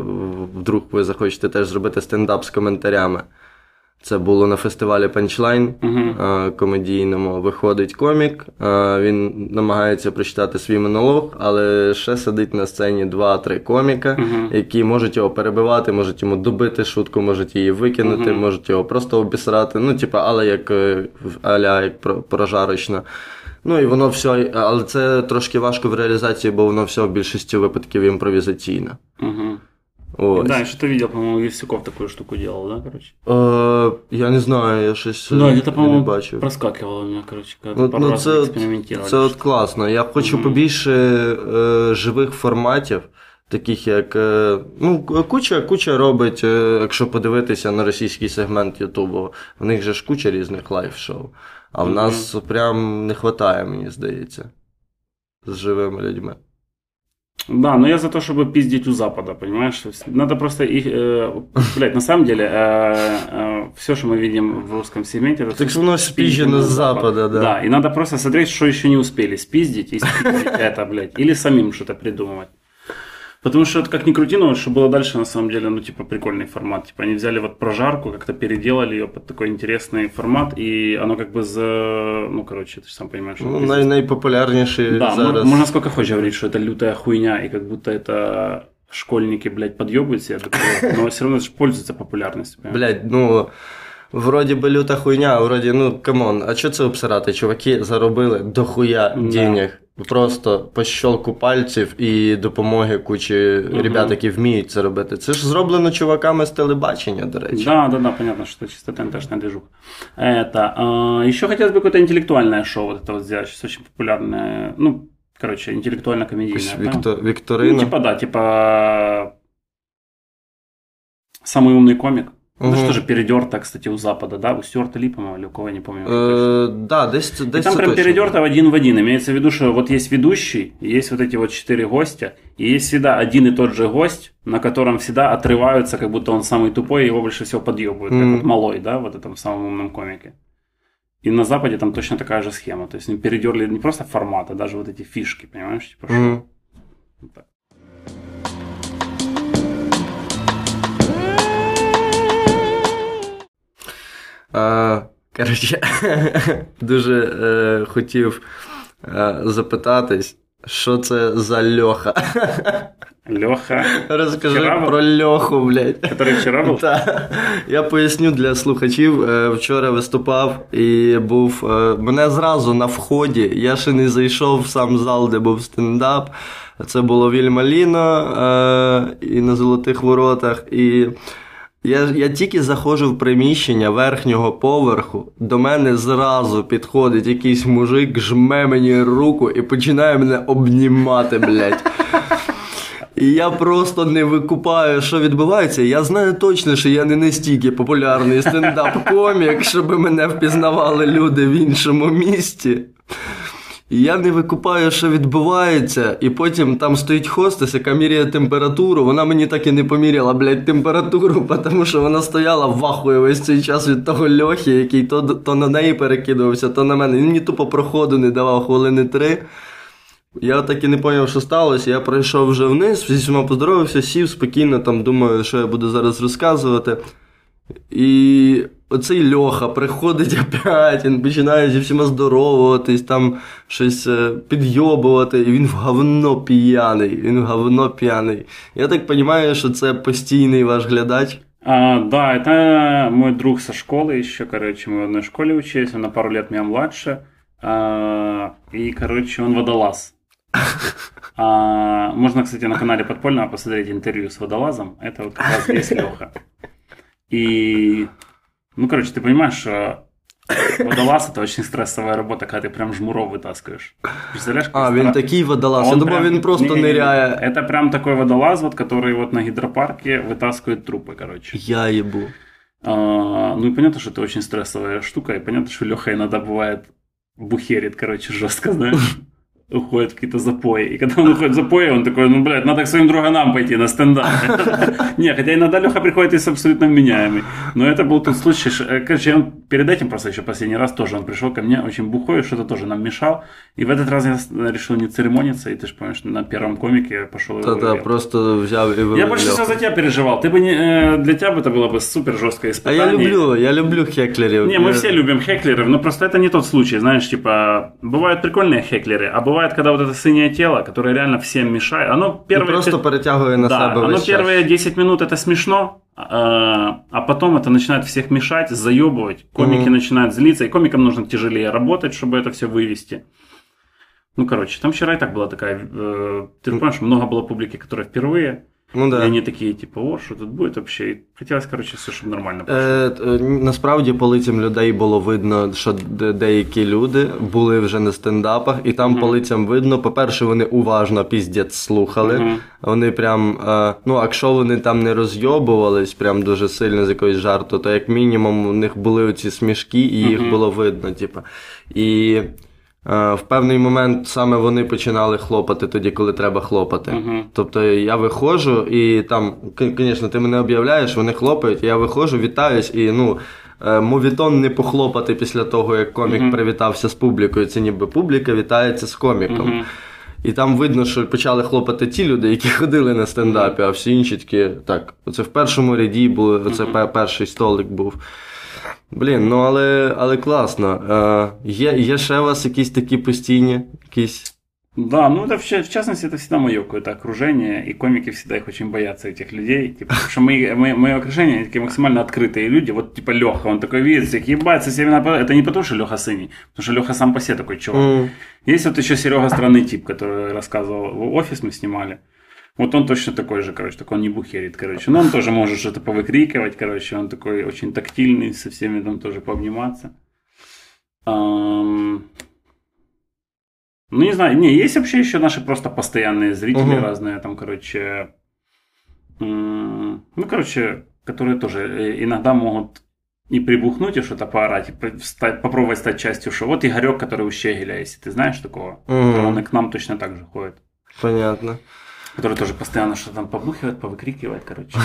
вдруг ви захочете теж зробити стендап з коментарями. Це було на фестивалі Punchline
Мгм.
е, комедійному. Виходить комік, е, він намагається прочитати свій монолог, але ще сидить на сцені два-три коміка,
Мгм.
які можуть його перебивати, можуть йому добити шутку, можуть її викинути,
Мгм.
можуть його просто обісрати. Ну, типа, але як е, аля як про- прожарочно. Ну і воно все, але це трошки важко в реалізації, бо воно все в більшості випадків імпровізаційне.
Мгм.
Ось.
Да, и что-то видел, по-моему, Евсюков такую штуку делал, да, короче?
Е, я не знаю, я щось е,
Да, где-то,
не
по-моему,
бачив.
проскакивало у меня, короче, когда
Ну,
пару
ну
раз
це, от-
экспериментировали.
це от класно. Я хочу
Мгм.
побільше е, живих форматів, таких як. Е, ну, куча, куча робить, е, якщо подивитися на російський сегмент Ютубу, в них же ж куча різних лайв-шоу. А в
Мгм.
нас прям не вистачає, мені здається. З живими людьми.
Да, но я за то, чтобы пиздить у Запада, понимаешь? Надо просто их... э, блядь, на самом деле, все, что мы видим в русском сегменте... Это
Так
всё
воно спизжено с Запада, да.
Да, и надо просто смотреть, что еще не успели спиздить и спиздить это, блядь. Или самим что-то придумывать. Потому что, как ни крути, но что было дальше, на самом деле, ну, типа, прикольный формат. Типа, они взяли вот прожарку, как-то переделали ее под такой интересный формат, и оно как бы за... Ну, короче, ты же сам понимаешь.
Ну, най- найпопулярніший
Да,
зараз.
можно сколько хочешь говорить, что это лютая хуйня, и как будто это школьники, блядь, подъебывают себя, до того, но все равно это ж пользуется популярностью. понимаешь?
Блядь, ну. Вроді би люта хуйня, а вроді, ну камон, а що це обсирати? Чуваки заробили дохуя
Да.
денег. Просто по щелку пальців і допомоги кучі
Мгм.
ребят, які вміють це робити. Це ж зроблено чуваками з телебачення, до речі.
Да, да, да, понятно, что чисто ТНТшная движуха. Это, а, еще хотелось бы какое-то интеллектуальное шоу вот это вот сделать, сейчас очень популярное, ну, короче,
Якусь
интеллектуально-комедийное. да?
Вікто...
Ну,
Вікторина.
типа, да, типа самый умный комик. Ну,
Мгм.
что же передерто, кстати, у Запада, да, у Стюарта Ли, по-моему, или у кого, не помню.
Е, да, десь,
И
десь
там прям
точно.
передерто в один в один. Имеется в виду, что вот есть ведущий, есть вот эти вот четыре гостя, и есть всегда один и тот же гость, на котором всегда отрываются, как будто он самый тупой, и его больше всего подъебывают, как вот малой, да, вот этом самом умном комике. И на Западе там точно такая же схема. То есть они передерли не просто формат, а даже вот эти фишки, понимаешь? Типа, вот так.
Коротше, дуже е, хотів е, запитатись, що це за льоха.
Леха,
Розкажи
Вчора був?
про льоху, блядь.
который вчера был.
Та, я поясню для слухачів. Е, Вчора виступав і був е, мене зразу на вході. Я ще не зайшов в сам зал, де був стендап. Це було Вільмаліно е, і на Золотих Воротах. І я, я тільки заходжу в приміщення верхнього поверху. До мене зразу підходить якийсь мужик, жме мені руку і починає мене обнімати, блядь. І я просто не викупаю, що відбувається. Я знаю точно, що я не настільки популярний стендап-комік, щоб мене впізнавали люди в іншому місті. Я не викупаю, що відбувається, і потім там стоїть хостес, яка міряє температуру. Вона мені так і не поміряла, блядь, температуру, тому що вона стояла в ахуї весь цей час від того льохи, який то, то на неї перекидувався, то на мене. Він мені тупо проходу не давав хвилини три. Я так і не зрозумів, що сталося. Я пройшов вже вниз, зі всіма поздоровався, сів спокійно, там думаю, що я буду зараз розказувати. І оцей Льоха приходить опять, він починає зі всіма здоровуватись, там щось е, підйобувати, і він в говно п'яний. Він в говно п'яний. Я так розумію, що це постійний ваш глядач.
А, да, это мой друг со школы еще, короче, мы в одной школе учились, он на пару лет меня младше. А, и, короче, он водолаз. А, можно, кстати, на канале Подпольного посмотреть интервью с водолазом. Это вот как раз здесь Леха. И, ну, короче, ты понимаешь, что водолаз это очень стрессовая работа, когда ты прям жмуров вытаскиваешь. Представляешь?
А,
как
він
стра-
такий водолаз. Я
Он
думав,
прям-
він просто
Не-не-не,
ниряє.
Это прям такой водолаз, вот, который вот на гидропарке вытаскивает трупы, короче.
Я їбу.
А, ну и понятно, что это очень стрессовая штука, и понятно, что Леха иногда бывает бухерит, короче, жестко, знаешь. Уходит в какие-то запои. И когда он уходит в запои, он такой, ну, блядь, надо к своим друганам пойти на стендап. Не, хотя иногда Леха приходит и с абсолютно вменяемый. Но это был тот случай, ш- э, короче, он перед этим просто еще последний раз тоже он пришел ко мне очень бухой, что-то тоже нам мешал. И в этот раз я с- решил не церемониться, и ты же помнишь, на первом комике я пошел его
Та-та,
вывел.
просто взяв і вивів
Я больше
Льоху.
всего за тебя переживал. Ты бы не, э, для тебя бы это было бы супер жесткое
А
испытание.
я люблю, я люблю хеклерів.
Не, мы
Я-
все любим хеклеров, но просто это не тот случай, знаешь, типа, бывают прикольные хеклеры, а бывает, когда вот это синее тело, которое реально всем мешает, оно
І
первые...
просто перетягує на
да,
себе
оно
весь
первые 10 минут это смешно, а, а потом это начинает всех мешать, заебывать, комики
Мгм.
начинают злиться, и комикам нужно тяжелее работать, чтобы это все вывести. Ну, короче, там вчера и так была такая... э, ты же понимаешь, много было публики, которая впервые,
Ну, да.
они такие, типа, о, что тут будет вообще? И хотелось, короче, все, чтобы нормально было.
Е, е, насправді по лицям людей було видно, що деякі люди були вже на стендапах, і там
Мгм.
по лицям видно, по-перше, вони уважно піздець слухали.
Мгм.
Вони прям, е, ну, якщо вони там не розйобувались прям дуже сильно з якоїсь жарту, то як мінімум у них були оці смішки, і їх
Мгм.
було видно. Типу. І в певний момент саме вони починали хлопати тоді, коли треба хлопати.
Мгм.
Тобто я виходжу, і там, звісно, ти мене об'являєш, вони хлопають, я виходжу, вітаюсь, і ну. е, Мовітон не похлопати після того, як комік
Мгм.
привітався з публікою. Це ніби публіка вітається з коміком.
Мгм.
І там видно, що почали хлопати ті люди, які ходили на стендапі, а всі інші такі, так, оце в першому ряді були, оце пе- перший столик був. Блін, ну але, але класно. Е, є, є ще у вас якісь такі постійні, якісь.
Да, ну это в, ча- в частности, это всегда мое какое-то окружение, и комики всегда их очень боятся, этих людей. Типа, потому что мы, мы, мое окружение они такие максимально открытые люди. Вот типа Леха, он такой видит всех, ебать, со всеми напа- Это не потому, что Леха сыний, потому что Леха сам по себе такой чувак.
М,
Есть вот еще Серега странный тип, который рассказывал, в офис мы снимали. Вот он точно такой же, короче, только он не бухерит, короче. Но он тоже может что-то повыкрикивать, короче, он такой очень тактильный, со всеми там тоже пообниматься. Ам, Ну, не знаю, не, есть вообще еще наши просто постоянные зрители
Мгм.
разные, там, короче, м, ну, короче, которые тоже э, иногда могут и прибухнуть, и что-то поорать, и по- стать- попробовать стать частью шоу. Вот Игорек, который у Щегеля, если ты знаешь такого,
Мгм.
он и к нам точно так же ходит.
Понятно.
Который тоже постоянно что-то там побухивает, повыкрикивает, короче.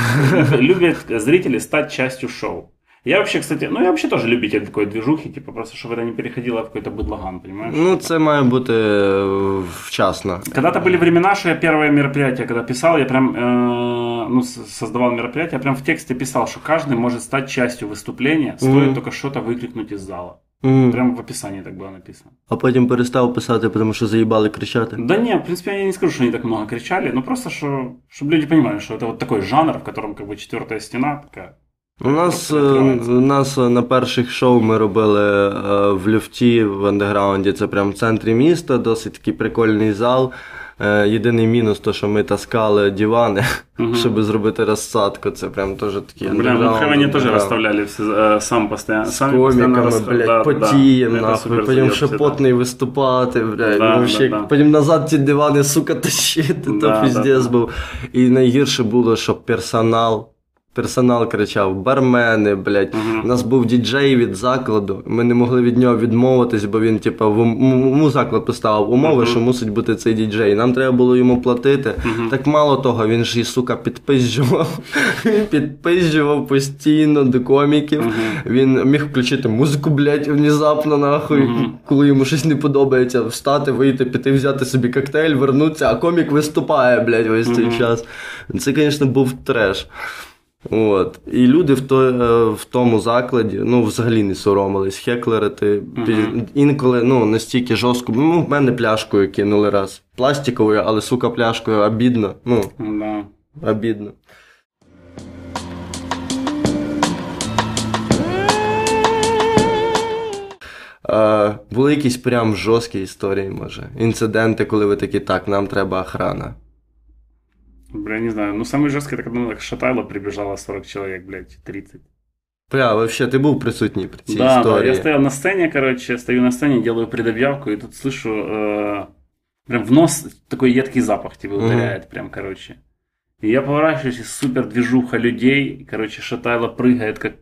Любят зрители стать частью шоу. Я вообще, кстати, ну я вообще тоже любитель такой движухи, типа просто, чтобы это не переходило в какой-то быдлаган, понимаешь?
Ну, це має бути е, вчасно.
Когда-то были времена, что я первое мероприятие, когда писал, я прям э, ну, создавал мероприятие, я прям в тексте писал, что каждый может стать частью выступления, стоит
Мгм.
только что-то выкрикнуть из зала.
М.
Прям в описании так было написано.
А потім перестав писати, тому що заїбали кричати.
Да не, в принципе, я не скажу, что они так много кричали, но просто, что, чтобы люди понимали, что это вот такой жанр, в котором как бы четвертая стена такая.
У нас, е,
Відкривається.
у нас е, на перших шоу ми робили е, в люфті в андеграунді. Це прямо в центрі міста, досить такий прикольний зал. Е, Єдиний мінус, то що ми таскали дивани,
Мгм.
щоб зробити розсадку. Це прям теж такий
Бля, мы в Хевене тоже расставляли все, э, сам постоянно.
З
сами постоянно
коміками,
расстав-
блядь,
да,
потієм,
да, это
нахуй,
супер
потім ще
заеб всегда.
потний виступати, блядь,
Да,
ну,
да,
ще,
да.
потім назад ті дивани, сука, тащити,
Да,
то
да,
піздець
да.
був. І найгірше було, що персонал. Персонал кричав, бармени, блядь. У нас був діджей від закладу. Ми не могли від нього відмовитись, бо він, типа, в йому заклад поставив умови, що мусить бути цей діджей. Нам треба було йому платити. Так мало того, він ж і сука підпизджував. Підпизджував постійно до коміків. Він міг включити музику, блядь, внезапно, нахуй, коли йому щось не подобається, встати, вийти, піти, взяти собі коктейль, вернутися, а комік виступає, блядь, весь цей час. Це, звісно, був треш. От. І люди в, той, е, в тому закладі ну, взагалі не соромились хеклерити.
Мгм.
Інколи ну, настільки жорстко. Ну, в мене пляшкою кинули раз. Пластиковою, але сука пляшкою обідно. Ну,
Да.
обідно. Е, були якісь прям жорсткі історії, може. Інциденти, коли ви такі, так, нам треба охрана.
Бля, не знаю. Ну, самый жесткий, это когда к Шатайло прибежало 40 человек, блядь, 30.
Бля, вообще, ти був присутній при цій
Да, да,
історії.
я стоял на сцене, короче, стою на сцене, делаю предобъявку, и тут слышу э, прям в нос такой едкий запах тебе
Мгм.
ударяет, прям, короче. И я поворачиваюсь, и супер движуха людей, короче, Шатайло прыгает как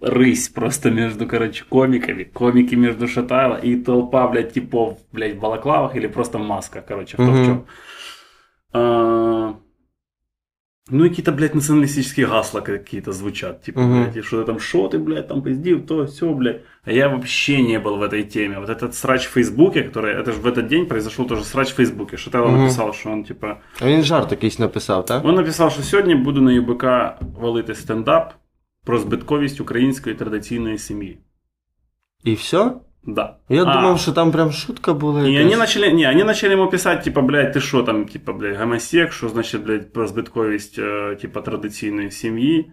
рысь просто между, короче, комиками, комики между Шатайло и толпа, блядь, типов, блядь, в балаклавах или просто в масках, короче, в том
Мгм.
в чем. А, Ну и какие-то, блядь, националистические гасла какие-то звучат. Типа,
Мгм.
блядь, и что-то там, что ты, блядь, там пиздил, то, все, блядь. А я вообще не был в этой теме. Вот этот срач в Фейсбуке, который, это же в этот день произошел тоже срач в Фейсбуке. Шатайло
Мгм.
написал, что он, типа,
А він жарт якийсь написав, так?
он написав, що сьогодні буду на ЮБК валити стендап про збитковість української традиційної сім'ї.
І все?
Да.
Я
А,
думав, що там прям шутка була.
И
якась.
они начали, не, они начали ему писать, типа, блядь, ты что там, типа, блядь, гомосек, что значит, блядь, про збитковість, э, типа, традиційної сім'ї.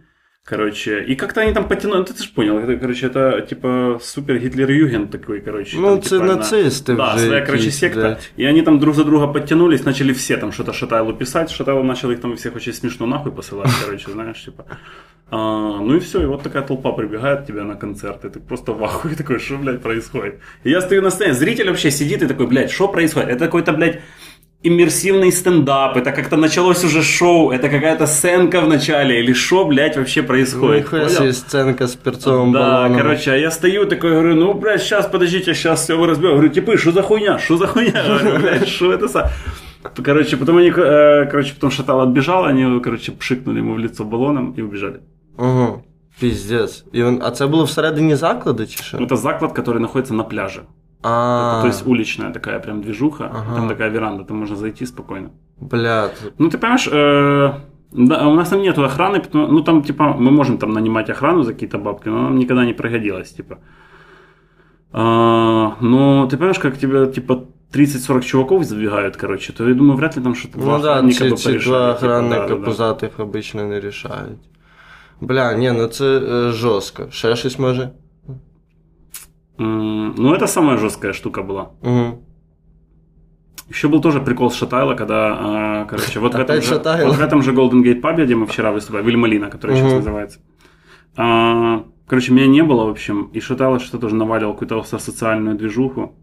Короче, и как-то они там потянули, ну, ты, ж понял, это, короче, это, типа, супер Гитлер-Юген такой, короче.
Ну,
там,
це
типа, на-
нацисти
Да,
вже.
своя, короче, секта.
блядь.
И они там друг за друга подтянулись, начали все там что-то Шатайлу писать. Шатайло начал их там всех очень смешно нахуй посылать, короче, знаешь, типа. А, ну и все, и вот такая толпа прибегает к тебе на концерт, и ты просто в ахуе такой, что, блядь, происходит? И я стою на сцене, зритель вообще сидит и такой, блядь, что происходит? Это какой-то, блядь, иммерсивный стендап, это как-то началось уже шоу, это какая-то сценка в начале, или что, блядь, вообще происходит?
Ніхуя
Понял?
собі сценка з перцовим
Да,
балоном.
короче, а я стою такой, говорю, ну, блядь, сейчас, подождите, сейчас все вы разберем. Говорю, типы, что за хуйня, что за хуйня? Говорю, блядь, что это за... Короче, потом они, э, короче, потом Шатал отбежал, они, короче, пшикнули ему в лицо баллоном и убежали.
Угу. Піздець. І він... А це було всередині закладу чи що?
Это заклад, который находится на пляже.
А,
То есть уличная такая прям движуха,
Ага.
там такая веранда, там можно зайти спокойно.
бля, т-
Ну, ты понимаешь, э, да, у нас там нету охраны, потому- ну, там, типа, мы можем там нанимать охрану за какие-то бабки, но нам никогда не пригодилось, типа. А, но ты понимаешь, как тебя, типа, 30-40 чуваков забегают, короче, то я думаю, вряд ли там что-то два
ну да,
охранника
ці,
бы
ці
порешали,
два
типа,
охранника
да, да, да.
пузатих обично не рішають. Бля, ні, ну це е, жорстко. Ще щось може?
Ну, это самая жесткая штука была.
Угу.
Еще был тоже прикол с Шатайла, когда, а, короче, вот в, этом же, вот в этом же Golden Gate пабе, где мы вчера выступали, Вильмалина, который сейчас
Мгм.
называется. А, короче, меня не было, в общем, и Шатайло что-то тоже наваливал какую-то социальную движуху.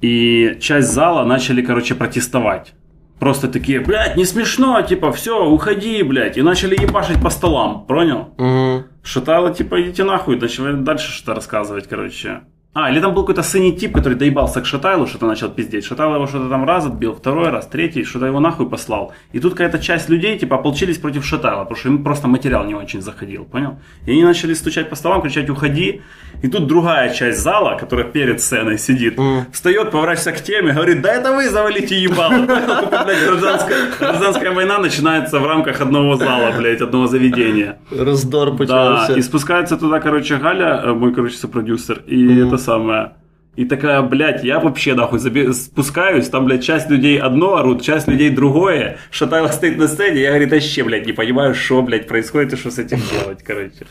И часть зала начали, короче, протестовать. Просто такие, блядь, не смешно, типа, все, уходи, блядь. И начали ебашить по столам, понял?
Угу.
Шатайло, типа, идите нахуй, начали дальше что-то рассказывать, короче. А, или там был какой-то синий тип, который доебался к Шатайлу, что-то начал пиздеть. Шатайло его что-то там раз отбил, второй раз, третий, что-то его нахуй послал. И тут какая-то часть людей, типа, ополчились против Шатайла, потому что им просто материал не очень заходил, понял? И они начали стучать по столам, кричать «Уходи!» И тут другая часть зала, которая перед сценой сидит,
Мгм.
встает, поворачивается к теме, говорит, да это вы завалите ебало. Гражданская, война начинается в рамках одного зала, блядь, одного заведения.
Роздор
Да,
почався.
и спускается туда, короче, Галя, э, мой, короче, сопродюсер, и это самое. И такая, блядь, я вообще нахуй спускаюсь, там, блядь, часть людей одно орут, часть людей другое. Шатайло стоит на сцене, я, говорит, вообще, блядь, не понимаю, что, блядь, происходит и что с этим делать, короче.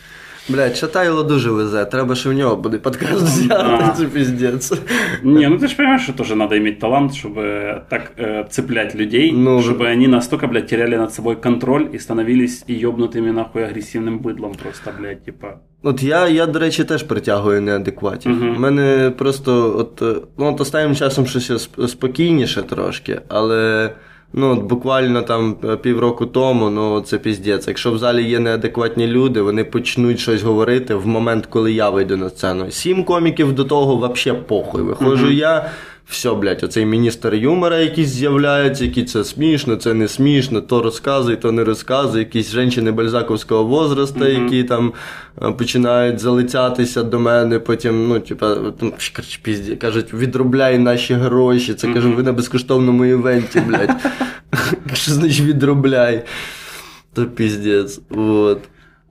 Блядь, Шатайло дуже везе. Треба, що в нього буде подкаст взяти,
А.
це піздець.
Не, ну ты же понимаешь, что тоже надо иметь талант, чтобы так э, цеплять людей,
Ну,
чтобы они настолько, блядь, теряли над собой контроль и становились и ёбнутыми, нахуй, агрессивным быдлом просто, блядь, типа.
От я, я, до речі, теж притягую неадекватів.
Мгм.
У мене просто, от, е, ну, от останнім часом щось сп- спокійніше трошки, але ну, от буквально там е, півроку тому, ну це піздець. Якщо в залі є неадекватні люди, вони почнуть щось говорити в момент, коли я вийду на сцену. Сім коміків до того взагалі похуй. Виходжу
Мгм.
я. Все, блядь, оцей міністр юмора якийсь з'являється, який це смішно, це не смішно, то розказуй, то не розказуй, якісь жінки бальзаковського возрасту,
Мгм.
які там е, починають залицятися до мене, потім, ну, типа, пізді, кажуть, відробляй наші гроші. Це кажу,
Мгм.
ви на безкоштовному івенті, блядь. Що значить відробляй? То піздець. Вот.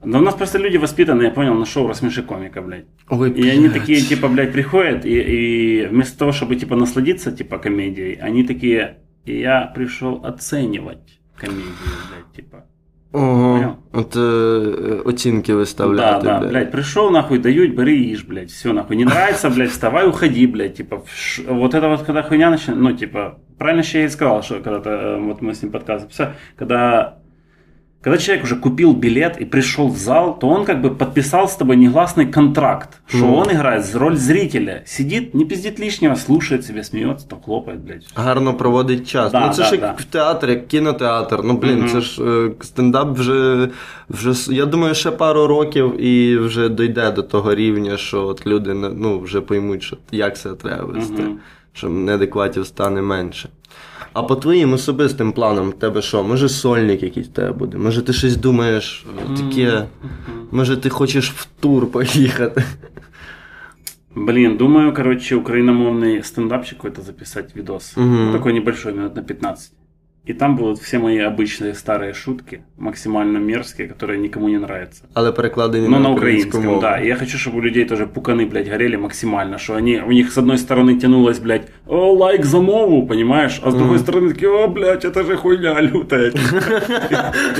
Да у нас просто люди воспитанные, я понял, на шоу рассмеши комика, блядь.
Ой,
И они такие, типа, блядь, приходят, и, и вместо того, чтобы, типа, насладиться, типа, комедией, они такие, и я пришел оценивать комедию, блядь, типа.
Ого.
Понял?
От е, оцінки
Да,
виставляти,
да,
блядь.
блядь, пришел, нахуй, дают, бери, ешь, блядь, все, нахуй. Не нравится, блядь, вставай, уходи, блядь, типа, ш- вот это вот, когда хуйня начинает, ну, типа, правильно еще я и сказал, что когда-то, э, вот мы с ним подкаст записали, когда когда человек уже купил билет и пришел в зал, то он как бы подписал с тобой негласный контракт, что
Ну.
он играет роль зрителя. Сидит, не пиздит лишнего, слушает себя, смеется, то хлопает, блядь.
Гарно проводить час.
Да,
ну це
да,
ж як
да.
в театрі, як кінотеатр. Ну блін,
Мгм.
це ж е, стендап вже, вже я думаю, ще пару років і вже дойде до того рівня, що от люди ну, вже поймуть, що як це треба вести,
Мгм.
що неадекватів стане менше. А по твоїм особистим планам, тебе що? Може сольник якийсь тебе буде? Може ти щось думаєш таке? Може ти хочеш в тур поїхати?
Блин, думаю, короче, украиномовный стендапчик какой-то записать видос. Ну, такой небольшой, минут на 15. И там будут все мои обычные старые шутки, максимально мерзкие, которые никому не нравятся.
Але перекладені
Но
на,
на
українську
украинском,
мову.
да. И я хочу, чтобы у людей тоже пуканы, блядь, горели максимально, что они, у них с одной стороны тянулось, блядь, о, лайк за мову, понимаешь, а с другой
Мгм.
стороны такие, о, блядь, это же хуйня лютая.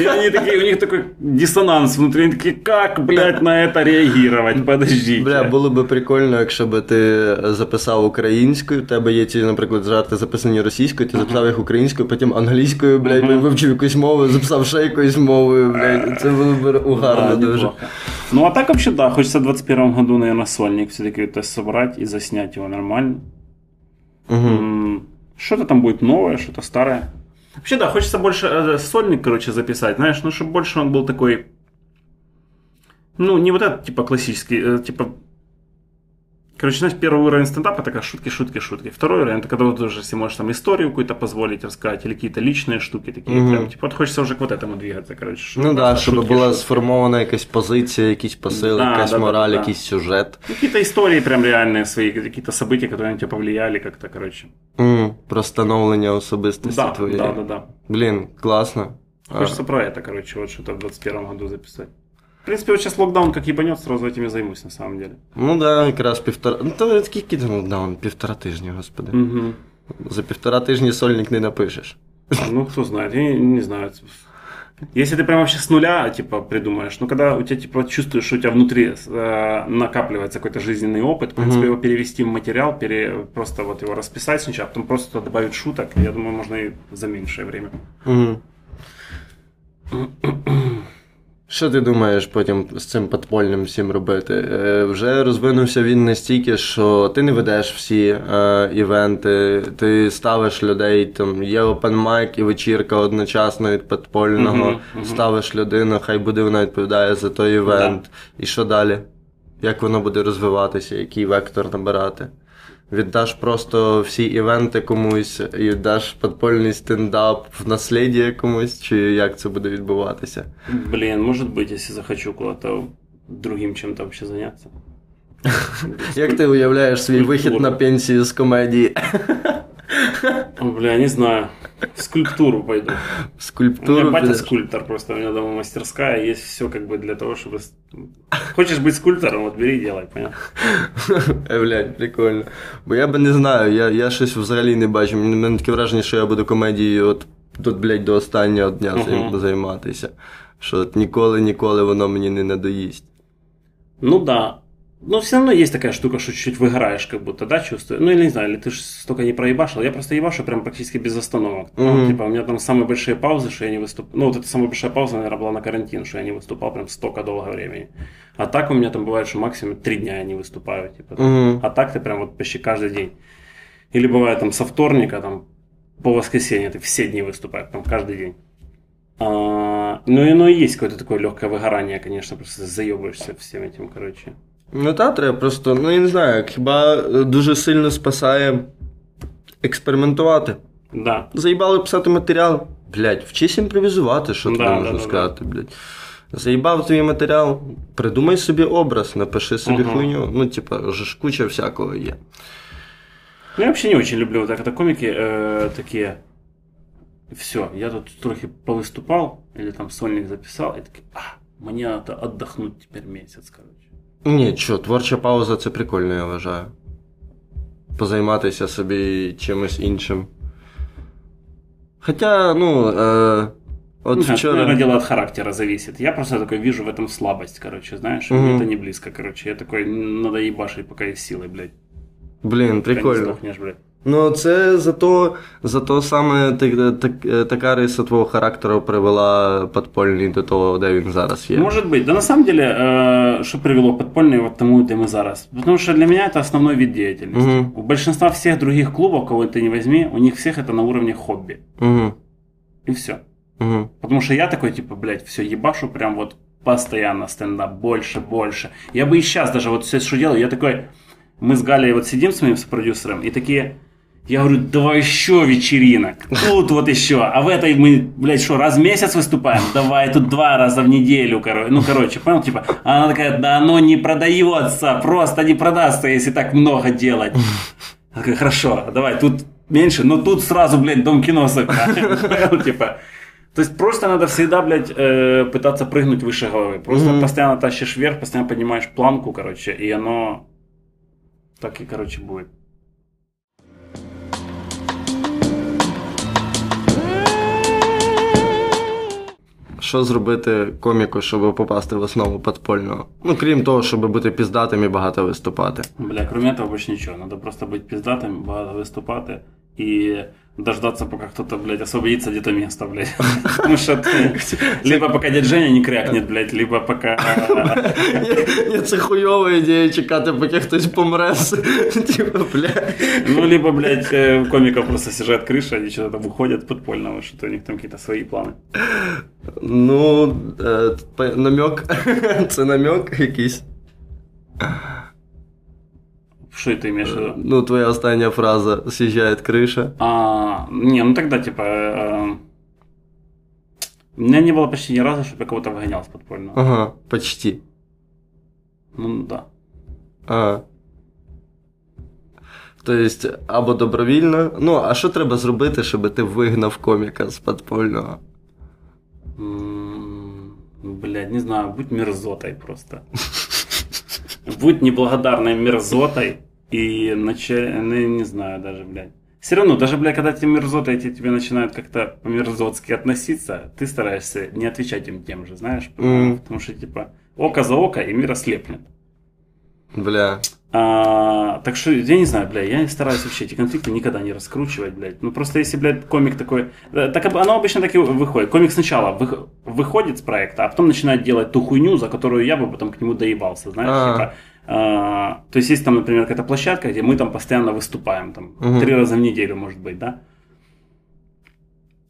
И они такие, у них такой диссонанс внутри, они такие, как, блядь, на это реагировать, подождите.
Бля, було би прикольно, якщо би ти записав українською, в тебе є ці, наприклад, жарти записані російською, ти записав їх українською, потім англійською, блядь,
Мгм.
вивчив якусь мову, записав ще якоюсь мовою, блядь. Це було б угарно
Да,
дуже.
неплохо. Ну, а так вообще, да, хочется в 21 году, наверное, сольник все-таки то собрать и заснять его нормально.
Угу.
Что-то там будет новое, что-то старое. Вообще, да, хочется больше э, сольник, короче, записать, знаешь, ну, чтобы больше он был такой, ну, не вот этот, типа, классический, э, типа, Короче, знаешь, первый уровень стендапа такая шутки, шутки, шутки. Второй уровень, это когда ты уже себе можешь там историю какую-то позволить рассказать, или какие-то личные штуки такие.
Мгм.
Прям, типа, вот хочется уже к вот этому двигаться, короче.
Ну так, да,
просто
щоб
шутки,
була
шутки.
сформована якась позиція, якісь посили,
Да,
якась
да, да,
мораль,
да.
якийсь сюжет.
Ну, Какие-то истории прям реальные свои, какие-то события, которые на тебя повлияли как-то, короче.
М, Про становлення особистості
Да,
твоєї.
да, да, да.
Блін, класно. А,
Хочется про это, короче, вот что-то в 21 году записать. В принципе, вот сейчас локдаун как ебанет, сразу этим и займусь на самом деле.
Ну да, якраз півтора. Ну то скільки там локдаун? Півтора тижні, господи.
Мгм.
За півтора тижні сольник не напишеш.
Ну, кто знает, я не, не знаю. Если ты прям вообще с нуля, типа, придумаешь, ну, когда у тебя, типа, чувствуешь, что у тебя внутри э, накапливается какой-то жизненный опыт, в принципе,
Мгм.
его перевести в материал, пере, просто вот его расписать сначала, потом просто туда добавить шуток, я думаю, можно и за меньшее время.
Угу. Що ти думаєш потім з цим подпольним всім робити? Е, вже розвинувся він настільки, що ти не ведеш всі е, івенти, ти ставиш людей, там є open mic і вечірка одночасно від подпольного,
мгм.
ставиш людину, хай буде вона відповідає за той івент. І що далі? Як воно буде розвиватися, який вектор набирати? Віддаш просто всі івенти комусь і віддаш подпольний стендап в насліддя комусь, чи як це буде відбуватися?
Блін, може бути, якщо захочу куда-то другим чим-то ще заняться.
Як ти уявляєш свій вихід на пенсію з комедії?
Бля, не знаю В скульптуру пойду. У меня
Скульптуру?
батя
підеш?
скульптор, просто у меня дома мастерская, есть все как бы для того, чтобы... с- Хочешь быть скульптором, вот бери и делай, понял?
Е, Блядь, прикольно. Бо я би не знаю, я, я щось взагалі не бачу. Мені мене таке враження, що я буду комедією от тут, блядь, до останнього дня
Мгм.
займ- займатися. Що от ніколи, ніколи воно мені не надоїсть.
Ну да. Но все равно есть такая штука, что чуть-чуть выгораешь, как будто, да, чувствую. Ну или не знаю, или ты ж столько не проебашил. Я просто ебашу прям практически без остановок. Ну,
Мгм.
типа, у меня там самые большие паузы, что я не выступал. Ну, вот эта самая большая пауза, наверное, была на карантин, что я не выступал прям столько долго времени. А так у меня там бывает, что максимум три дня я не выступаю. Типа.
Угу.
А так ты прям вот почти каждый день. Или бывает там со вторника там, по воскресенье ты все дни выступаешь, там каждый день. А, ну и оно и есть какое-то такое легкое выгорание, конечно, просто заебываешься всем этим, короче.
Ну та треба просто, ну я не знаю, хіба е, дуже сильно спасає експериментувати.
Да.
Заїбали писати матеріал. Блять, вчись імпровізувати, що
Да,
тобі
да,
можна
да, да.
сказати, блять. Заїбав твій матеріал, придумай собі образ, напиши собі
Ага.
хуйню. Ну, типа, вже ж куча всякого є.
Ну, я вообще не очень люблю вот так это комики э, такие. Все, я тут трохи повыступал, или там сольник записал, и такие, а, мне надо отдохнуть теперь месяц, короче.
Ні, що, творча пауза це прикольно, я вважаю. Позайматися собі чимось іншим. Хоча, ну, е, от
Ну,
вчора.
Наверное, дело от характера зависит. Я просто такой вижу в этом слабость, короче, знаешь, и
Мгм.
мне это не близко, короче. Я такой, надо ебашить, пока есть силы, блядь.
Блін,
Пока не
прикольно.
сдохнешь, блядь.
Ну, це зато, зато саме так, так, така риса твого характеру привела подпольний до того, де він зараз є.
Может быть. Да на самом деле, э, что привело подпольные вот к тому, где мы зараз? Потому что для меня это основной вид деятельности.
Мгм.
У большинства всех других клубов, кого ты не возьми, у них всех это на уровне хобби.
Угу,
И все.
угу.
Потому что я такой, типа, блядь, все, ебашу прям вот постоянно стендап, больше, больше. Я бы и сейчас даже вот все, что делаю, я такой, мы с Галей вот сидим с моим продюсером и такие, я говорю, давай еще вечеринок, тут вот еще, а в этой мы, блядь, что, раз в месяц выступаем? Давай тут два раза в неделю, короче, ну, короче, понял, типа, а она такая, да оно не продается, просто не продастся, если так много делать. Я такой, хорошо, давай, тут меньше, но тут сразу, блядь, дом кино. Понял, типа, то есть просто надо всегда, блядь, э, пытаться прыгнуть выше головы. Просто
Мгм.
постоянно тащишь вверх, постоянно поднимаешь планку, короче, и оно так и, короче, будет.
Що зробити коміку, щоб попасти в основу подпольного? Ну, крім того, щоб бути піздатим і багато виступати.
Бля, кроме этого больше ничего. Надо просто быть пиздатым, багато выступать и дождаться, пока кто-то, блядь, освободится где-то место, блядь. Потому что либо пока дядь Женя не крякнет, блядь, либо пока...
Ні, Це хуйова ідея чекати, поки хтось помре. Типа, бля.
Ну, либо, блядь, э, у комиков просто съезжает крыша, они что-то там выходят подпольного, что-то у них там какие-то свои планы.
Ну, намек. Це намек якийсь.
Что это имеешь в виду?
Ну, твоя остання фраза «съезжает крыша».
А, не, ну тогда типа... э, у меня не было почти ни разу, чтобы я кого-то выгонял с подпольного.
Ага, почти.
Ну да.
Ага. Тобто, або добровільно. Ну, а що треба зробити, щоб ти вигнав коміка з подпольного?
М, Блядь, не знаю, будь мерзотой просто. Будь неблагодарной мерзотой и начать, ну, не знаю даже, блядь. Все равно, даже, блядь, когда эти мерзоты эти тебе начинают как-то по-мерзотски относиться, ты стараешься не отвечать им тем же, знаешь?
Мгм.
Потому что, типа, око за око, и мир ослепнет.
Бля.
А, так что, я не знаю, бля, я стараюсь вообще эти конфликты никогда не раскручивать, блядь. Ну просто если, блядь, комик такой... э, Так оно обычно так и выходит. Комик сначала вых- выходит с проекта, а потом начинает делать ту хуйню, за которую я бы потом к нему доебался, знаешь,
А.
типа... а, то есть есть там, например, какая-то площадка, где мы там постоянно выступаем, там,
Мгм.
три раза в неделю, может быть, да?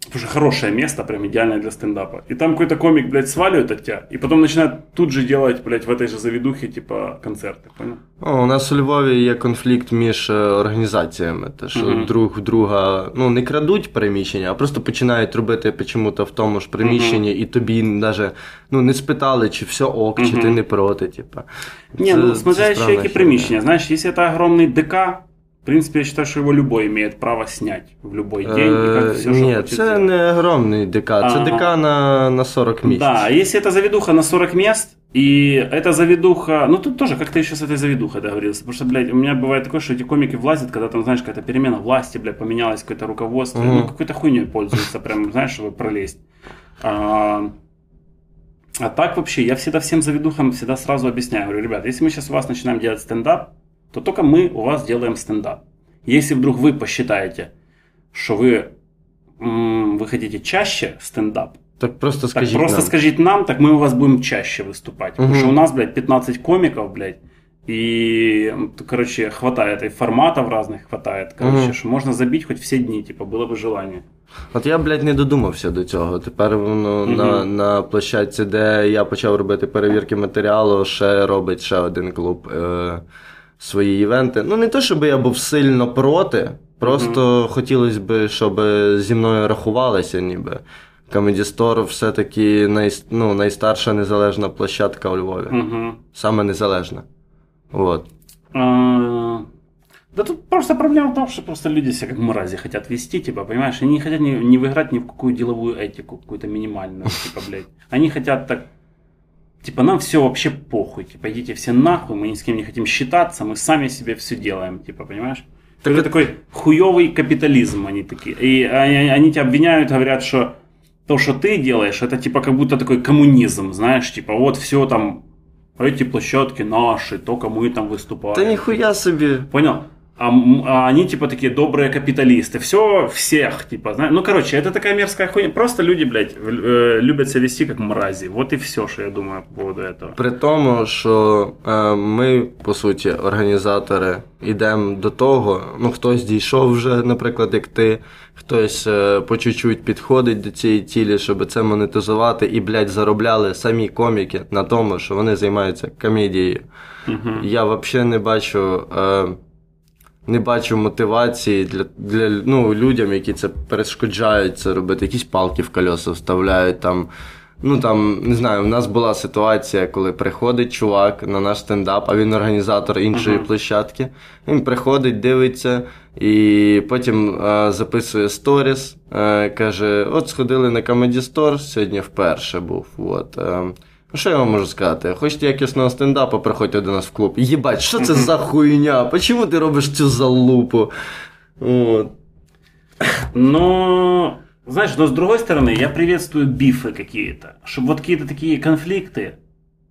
Потому что хорошее место, прям идеальное для стендапа. И там какой-то комик, блядь, сваливает от тебя, и потом начинает тут же делать, блядь, в этой же заведухе, типа, концерты, понял?
О, у нас у Львові є конфлікт між е, організаціями. Те, що
Мгм.
друг друга ну, не крадуть приміщення, а просто починають робити почему-то в тому ж приміщенні, і тобі навіть ну, не спитали, чи все ок, чи
Мгм.
ти не проти. Типа.
Не,
Це-
ну
це
смотря еще
странна
какие
херня.
приміщення. Знаешь, если это огромный ДК, в принципе, я считаю, что его любой имеет право снять в любой день. и как все, хочет
це не огромний ДК, це
Ага.
ДК на, на 40 місць.
Да, а если это заведуха на 40 мест, и эта заведуха... Ну, тут тоже как-то еще с этой заведухой договорился. Потому что, блядь, у меня бывает такое, что эти комики влазят, когда там, знаешь, какая-то перемена власти, блядь, поменялось какое-то руководство.
Мгм.
Ну, какой-то хуйней пользуются, прям, знаешь, чтобы пролезть. А, а так вообще, я всегда всем заведухам всегда сразу объясняю. Говорю, ребят, если мы сейчас у вас начинаем делать стендап, то только мы у вас делаем стендап. Если вдруг вы посчитаете, что вы, м, вы хотите чаще стендап,
Так просто
так
скажіть
просто
нам.
скажите нам, так мы у вас будем чаще выступать. Потому
Мгм.
что у нас, блядь, 15 комиков, блядь. И, м, т- короче, хватает и форматов разных хватает, короче,
Мгм.
что можно забить хоть все дни, типа, было бы желание.
От я, блядь, не додумався до цього. Тепер воно
Мгм.
на, на площадці, де я почав робити перевірки матеріалу, ще робить ще один клуб е, свої івенти. Ну, не то, щоб я був сильно проти, просто хотілося б, щоб зі мною рахувалися, ніби. Comedy Store все-таки най, ну, найстарша незалежна площадка у Львові.
Мгм.
Саме незалежна. От.
А, Да тут просто проблема в том, что просто люди себя как мрази хотят вести, типа, понимаешь, они не хотят не, не выиграть ни в какую деловую этику, какую-то минимальную, типа, блядь. Они хотят так, типа, нам все вообще похуй, типа, идите все нахуй, мы ни с кем не хотим считаться, мы сами себе все делаем, типа, понимаешь?
Так
это такой хуёвый капитализм, они такие. И они, они тебя обвиняют, говорят, что то, что ты делаешь, это типа как будто такой коммунизм, знаешь, типа вот все там, эти площадки наши, только мы там выступаем.
Та ніхуя собі.
Понял? А, м- а они типа такие добрые капиталисты. Все, всех, типа, знаешь. Ну, короче, это такая мерзкая хуйня. Просто люди, блядь, в- э, любят себя вести как мрази. Вот и все, что я думаю по поводу этого.
При тому, що е, ми, по суті, організатори, йдемо до того, ну хтось дійшов вже, наприклад, як ти, хтось е, по чуть-чуть підходить до цієї цілі, щоб це монетизувати, і, блядь, заробляли самі коміки на тому, що вони займаються комедією.
Мгм.
Я взагалі не бачу. Е, не бачу мотивації для, для ну, людям, які це перешкоджають це робити, якісь палки в колеса вставляють там. Ну там, не знаю, у нас була ситуація, коли приходить чувак на наш стендап, а він організатор іншої
Ага.
площадки. Він приходить, дивиться і потім е, записує сторіс, е, каже: от сходили на Comedy Store, сьогодні вперше був. От, е, що я вам можу сказати? Хочете якісного стендапу, приходьте до нас в клуб. Єбать, що це за хуйня? Почому ти робиш цю залупу? От.
Но, знаешь, но с другой стороны, я приветствую бифы какие-то. Чтобы вот какие-то такие конфликты,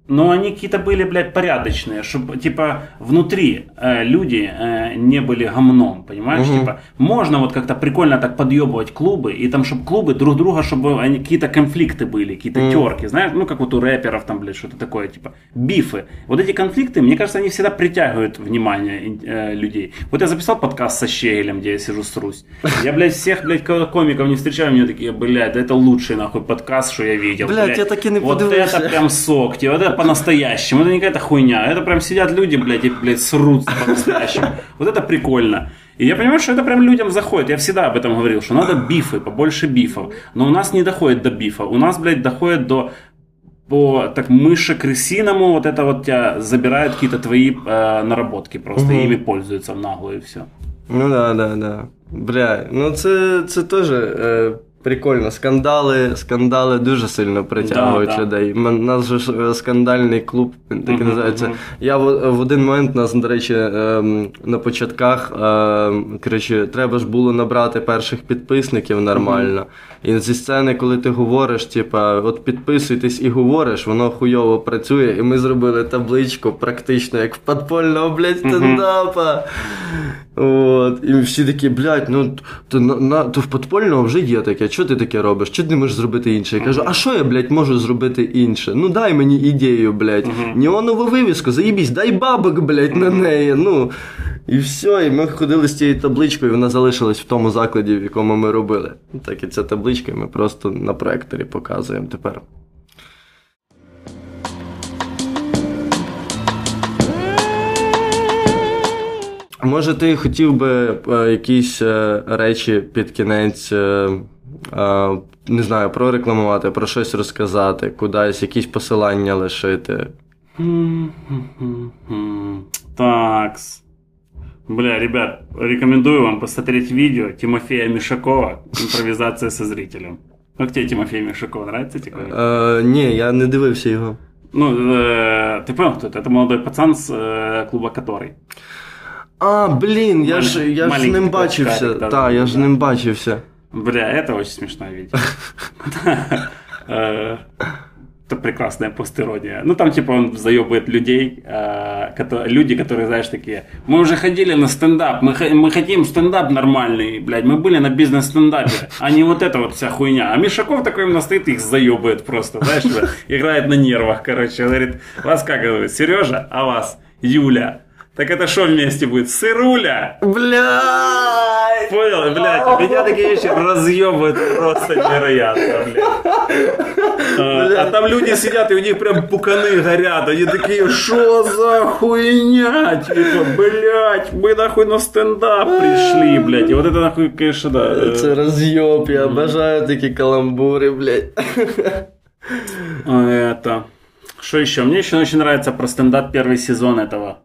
но они какие-то были, блядь, порядочные, чтобы, типа, внутри э, люди э, не были гомном, понимаешь?
Мгм.
Типа, можно вот как-то прикольно так подъебывать клубы, и там, чтобы клубы друг друга, чтобы они, какие-то конфликты были, какие-то
Мгм.
терки, знаешь, ну, как вот у рэперов там, блядь, что-то такое, типа, бифы. Вот эти конфликты, мне кажется, они всегда притягивают внимание э, людей. Вот я записал подкаст со Щегелем, где я сижу срусь. Я, блядь, всех, блядь, ко- комиков не встречаю, мне такие, блядь, это лучший, нахуй, подкаст, что я видел.
Блядь, я так и не
Вот
подивився.
это прям сок, тебе, вот это по-настоящему, это не какая-то хуйня. Это прям сидят люди, блядь, и, блядь, срутся по-настоящему. Вот это прикольно. И я понимаю, что это прям людям заходит. Я всегда об этом говорил, что надо бифы, побольше бифов. Но у нас не доходит до бифа. У нас, блядь, доходит до по так мыши крысиному вот это вот тебя забирают какие-то твои э, наработки просто, и ими пользуются в наглую и все.
Ну да, да, да. Бля, ну це, це теж е, прикольно. Скандали, скандали дуже сильно притягують
Да, да.
людей. У нас же ж, е, скандальний клуб, він так
Мгм,
називається.
мгм.
Я в, в один момент нас, до речі, ем, на початках ем, коротше, треба ж було набрати перших підписників нормально. І зі сцени, коли ти говориш, типа, от підписуйтесь і говориш, воно хуйово працює. І ми зробили табличку практично як в подпольного, блядь, стендапа. От. І всі такі, блядь, ну то, на, на, то в подпольного вже є таке. Що ти таке робиш? Чого ти не можеш зробити інше? Я кажу, а що я, блядь, можу зробити інше? Ну дай мені ідею, блядь. Неонову вивіску, заїбісь, дай бабок, блядь, на неї. Ну. І все, і ми ходили з цією табличкою, і вона залишилась в тому закладі, в якому ми робили. Так і ця табличка, і ми просто на проекторі показуємо тепер. Може, ти хотів би е, якісь е, речі під кінець, е, не знаю, прорекламувати, про щось розказати, кудись, якісь посилання лишити.
Такс. Бля, ребят, рекомендую вам посмотреть видео Тимофея Мишакова «Импровизация со зрителем». Как тебе Тимофей Мишаков? Нравится тебе?
Е, ні, я не дивився його.
Ну, э, ты понял, кто это? Это молодой пацан с э, клуба «Который».
А, блін, я ж,
Маленький
я ж з
такий
ним бачився.
очкарик, да,
Так, я ж з
да.
ним бачився.
Бля, это очень смешное видео. Э, Это прекрасная постирония. Ну, там, типа, он заебывает людей, э, кото- люди, которые, знаешь, такие, мы уже ходили на стендап, мы, хо- мы хотим стендап нормальный, блядь, мы были на бизнес-стендапе, а не вот эта вот вся хуйня. А Мишаков такой именно стоит и их заебывает просто, знаешь, играет на нервах, короче, говорит, вас как говорит, Сережа, а вас, Юля. Так это что вместе будет? Сыруля!
Блядь!
Понял, блядь, меня такие вещи разъебывают просто невероятно, блядь. А, а там люди сидят, и у них прям пуканы горят, они такие, что за хуйня? Типа, блядь, мы нахуй на стендап пришли, блядь. И вот это нахуй, конечно, да. э,
Це розйоб, я бажаю такі каламбури, блядь.
э, Это... Что еще? Мне еще очень нравится про стендап первый сезон этого.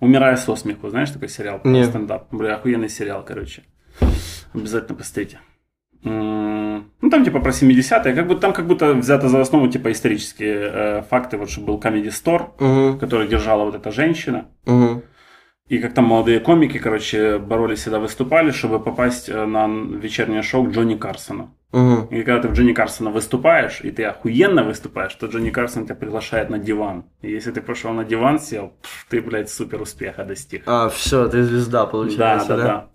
Умирая со смеху. Знаешь такой сериал про
Не.
стендап? Бля, охуенный сериал, короче. Обязательно посмотрите. Ну, там типа про 70-е, как будто, там как будто взято за основу типа исторические э, факты, вот что был Comedy Store,
Угу,
который держала вот эта женщина,
угу.
и как там молодые комики, короче, боролись всегда выступали, чтобы попасть э, на вечернее шоу к Джонни Карсону.
Угу.
И когда ты в Джонни Карсона выступаешь, и ты охуенно выступаешь, то Джонни Карсон тебя приглашает на диван. И если ты пошел на диван, сел, пф, ты, блядь, супер успеха достиг.
А, все, ти звізда,
да,
получается,
да, да.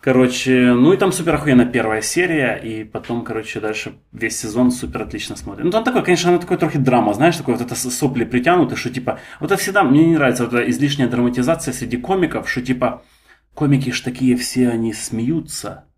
Короче, ну и там супер охуенно первая серия, и потом, короче, дальше весь сезон супер отлично смотрит. Ну там такой, конечно, оно такое трохи драма, знаешь, такое вот это сопли притянуты, что типа, вот это всегда, мне не нравится вот эта излишняя драматизация среди комиков, что типа, комики ж такие все, они смеются,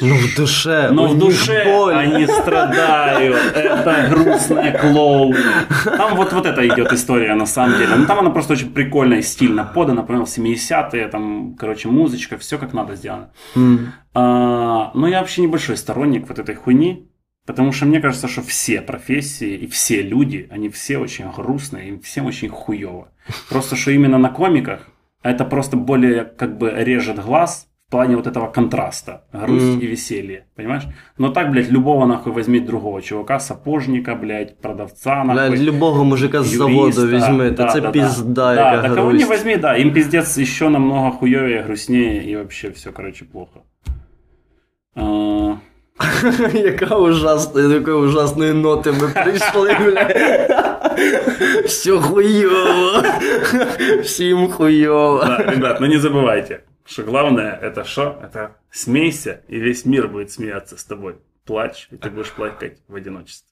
Ну в душе,
но
у
в душе
боль.
они страдают. Это грустная клоун. Там вот, вот это идет история на самом деле. Ну там она просто очень прикольно и стильно подана. Понял, 70-е, там, короче, музычка, все как надо сделано.
М.
А, но я вообще небольшой сторонник вот этой хуйни. Потому что мне кажется, что все профессии и все люди, они все очень грустные, им всем очень хуево. Просто что именно на комиках это просто более как бы режет глаз в плане вот этого контраста, грусть
Мгм.
и веселье, понимаешь? Но так, блядь, любого нахуй возьми другого чувака, сапожника, блядь, продавца,
Бля,
нахуй.
любого мужика з
юриста.
заводу візьми, та
Да,
це
да,
пізда,
да.
яка
Да, да кого не
грусть.
возьми, да, им пиздец еще намного хуевее, грустнее и вообще все, короче, плохо. А,
Яка ужасна, до якої ужасної ноти ми прийшли, бля. Все хуйово. Всім хуйово.
Да, ребят, но не забывайте, что главное это что? Это смейся, и весь мир будет смеяться с тобой. Плачь, и ты будешь плакать в одиночестве.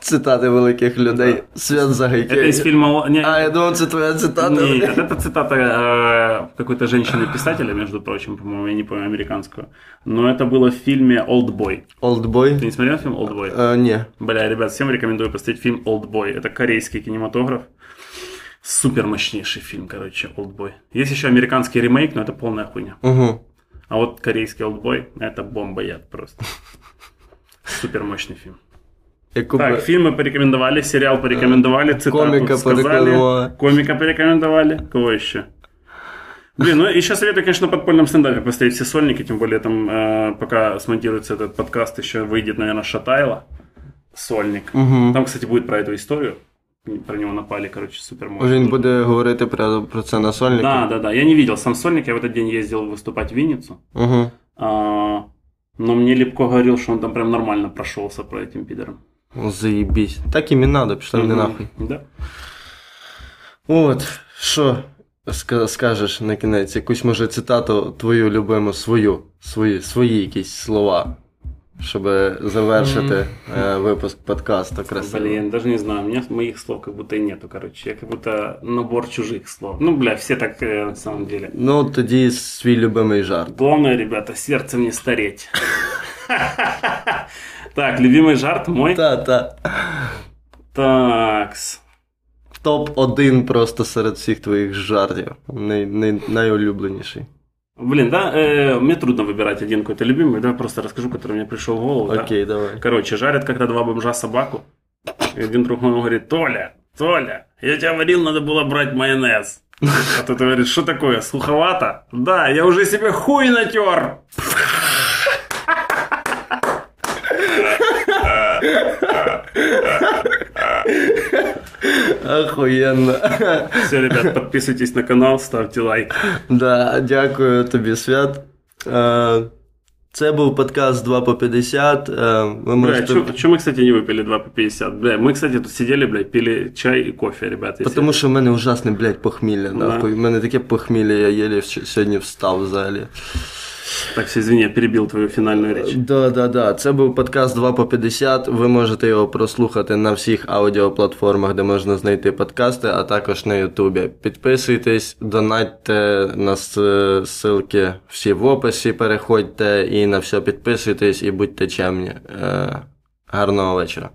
Цитати великих людей. Свят
Это
Загайкевич.
из фильма... Не,
А, я думав, це твоя цитата.
Нет, это цитата э, какой-то женщины-писателя, между прочим, по-моему, я не помню, американскую. Но это было в фильме «Олдбой».
Олдбой?
Ты не смотрел фильм «Олдбой»?
Е, ні.
Бля, ребят, всем рекомендую посмотреть фильм «Олдбой». Это корейский кинематограф. Супер мощнейший фильм, короче, «Олдбой». Есть еще американский ремейк, но это полная хуйня.
Угу.
А вот корейский «Олдбой» — это бомба-яд просто. Супер мощный фильм.
Яку
Так, фильмы порекомендовали, сериал порекомендовали, цитату
Комика
сказали,
порекомендовали.
комика порекомендовали, кого еще? Блин, ну еще советую, конечно, на подпольном стендапе поставить все сольники, тем более там, э, пока смонтируется этот подкаст, еще выйдет, наверное, Шатайло, сольник.
Мгм.
Там, кстати, будет про эту историю, про него напали, короче, супер мощно.
Він буде говорити про, про це на сольнику?
Да, да, да, я не видел сам сольник, я в этот день ездил выступать в Винницу,
Угу.
а, но мне Лепко говорил, что он там прям нормально прошелся про этим пидором.
Заєбісь. Так їм і надо, пішли вони
Мгм.
нахуй.
Да.
От, що ска- скажеш на кінець? Якусь може цитату твою любиму, свою, свої, свої якісь слова, щоб завершити е, випуск подкасту красиво.
Блин, даже не знаю, у меня моих слов как будто и нету, короче. Я как будто набор чужих слов. Ну, бля, все так э, на самом деле.
Ну, тоді свій любимий жарт.
Главное, ребята, сердцем не стареть. Так, любимый жарт мой.
Та-та.
Такс.
Топ-1 просто серед всіх твоїх жартів. Най, най, найулюбленіший.
Блин, да, э, мне трудно выбирать один какой-то любимый. Давай просто расскажу, который мне пришел в голову. да.
Окей, давай.
Короче, жарят когда два бомжа собаку. И один другому говорит, Толя, Толя, я тебе говорил, надо было брать майонез. А тот говорит, что такое, суховато? Да, я уже себе хуй натер.
Охуєнно.
Все, ребят, подписывайтесь на канал, ставьте лайк.
Да, дякую тобі, Свят. Е, Це був подкаст 2 по 50. Е, Ви
Бля,
можете...
что мы, кстати, не выпили 2 по 50? Бля, мы, кстати, тут сидели, бля, пили чай и кофе, ребят. если-
Тому що в мене ужасне, блядь, похмілля.
Да.
Нахуй. У мене таке похмілля, я єлі вч- сьогодні встав взагалі.
Так, все, извини, я перебил твою финальную речь.
Да, да, да. Це був подкаст 2 по 50. Ви можете його прослухати на всіх аудіоплатформах, де можна знайти подкасти, а також на Ютубі. Підписуйтесь, донатьте на ссылки всі в описі, переходьте і на все підписуйтесь і будьте чемні. Е, гарного вечора.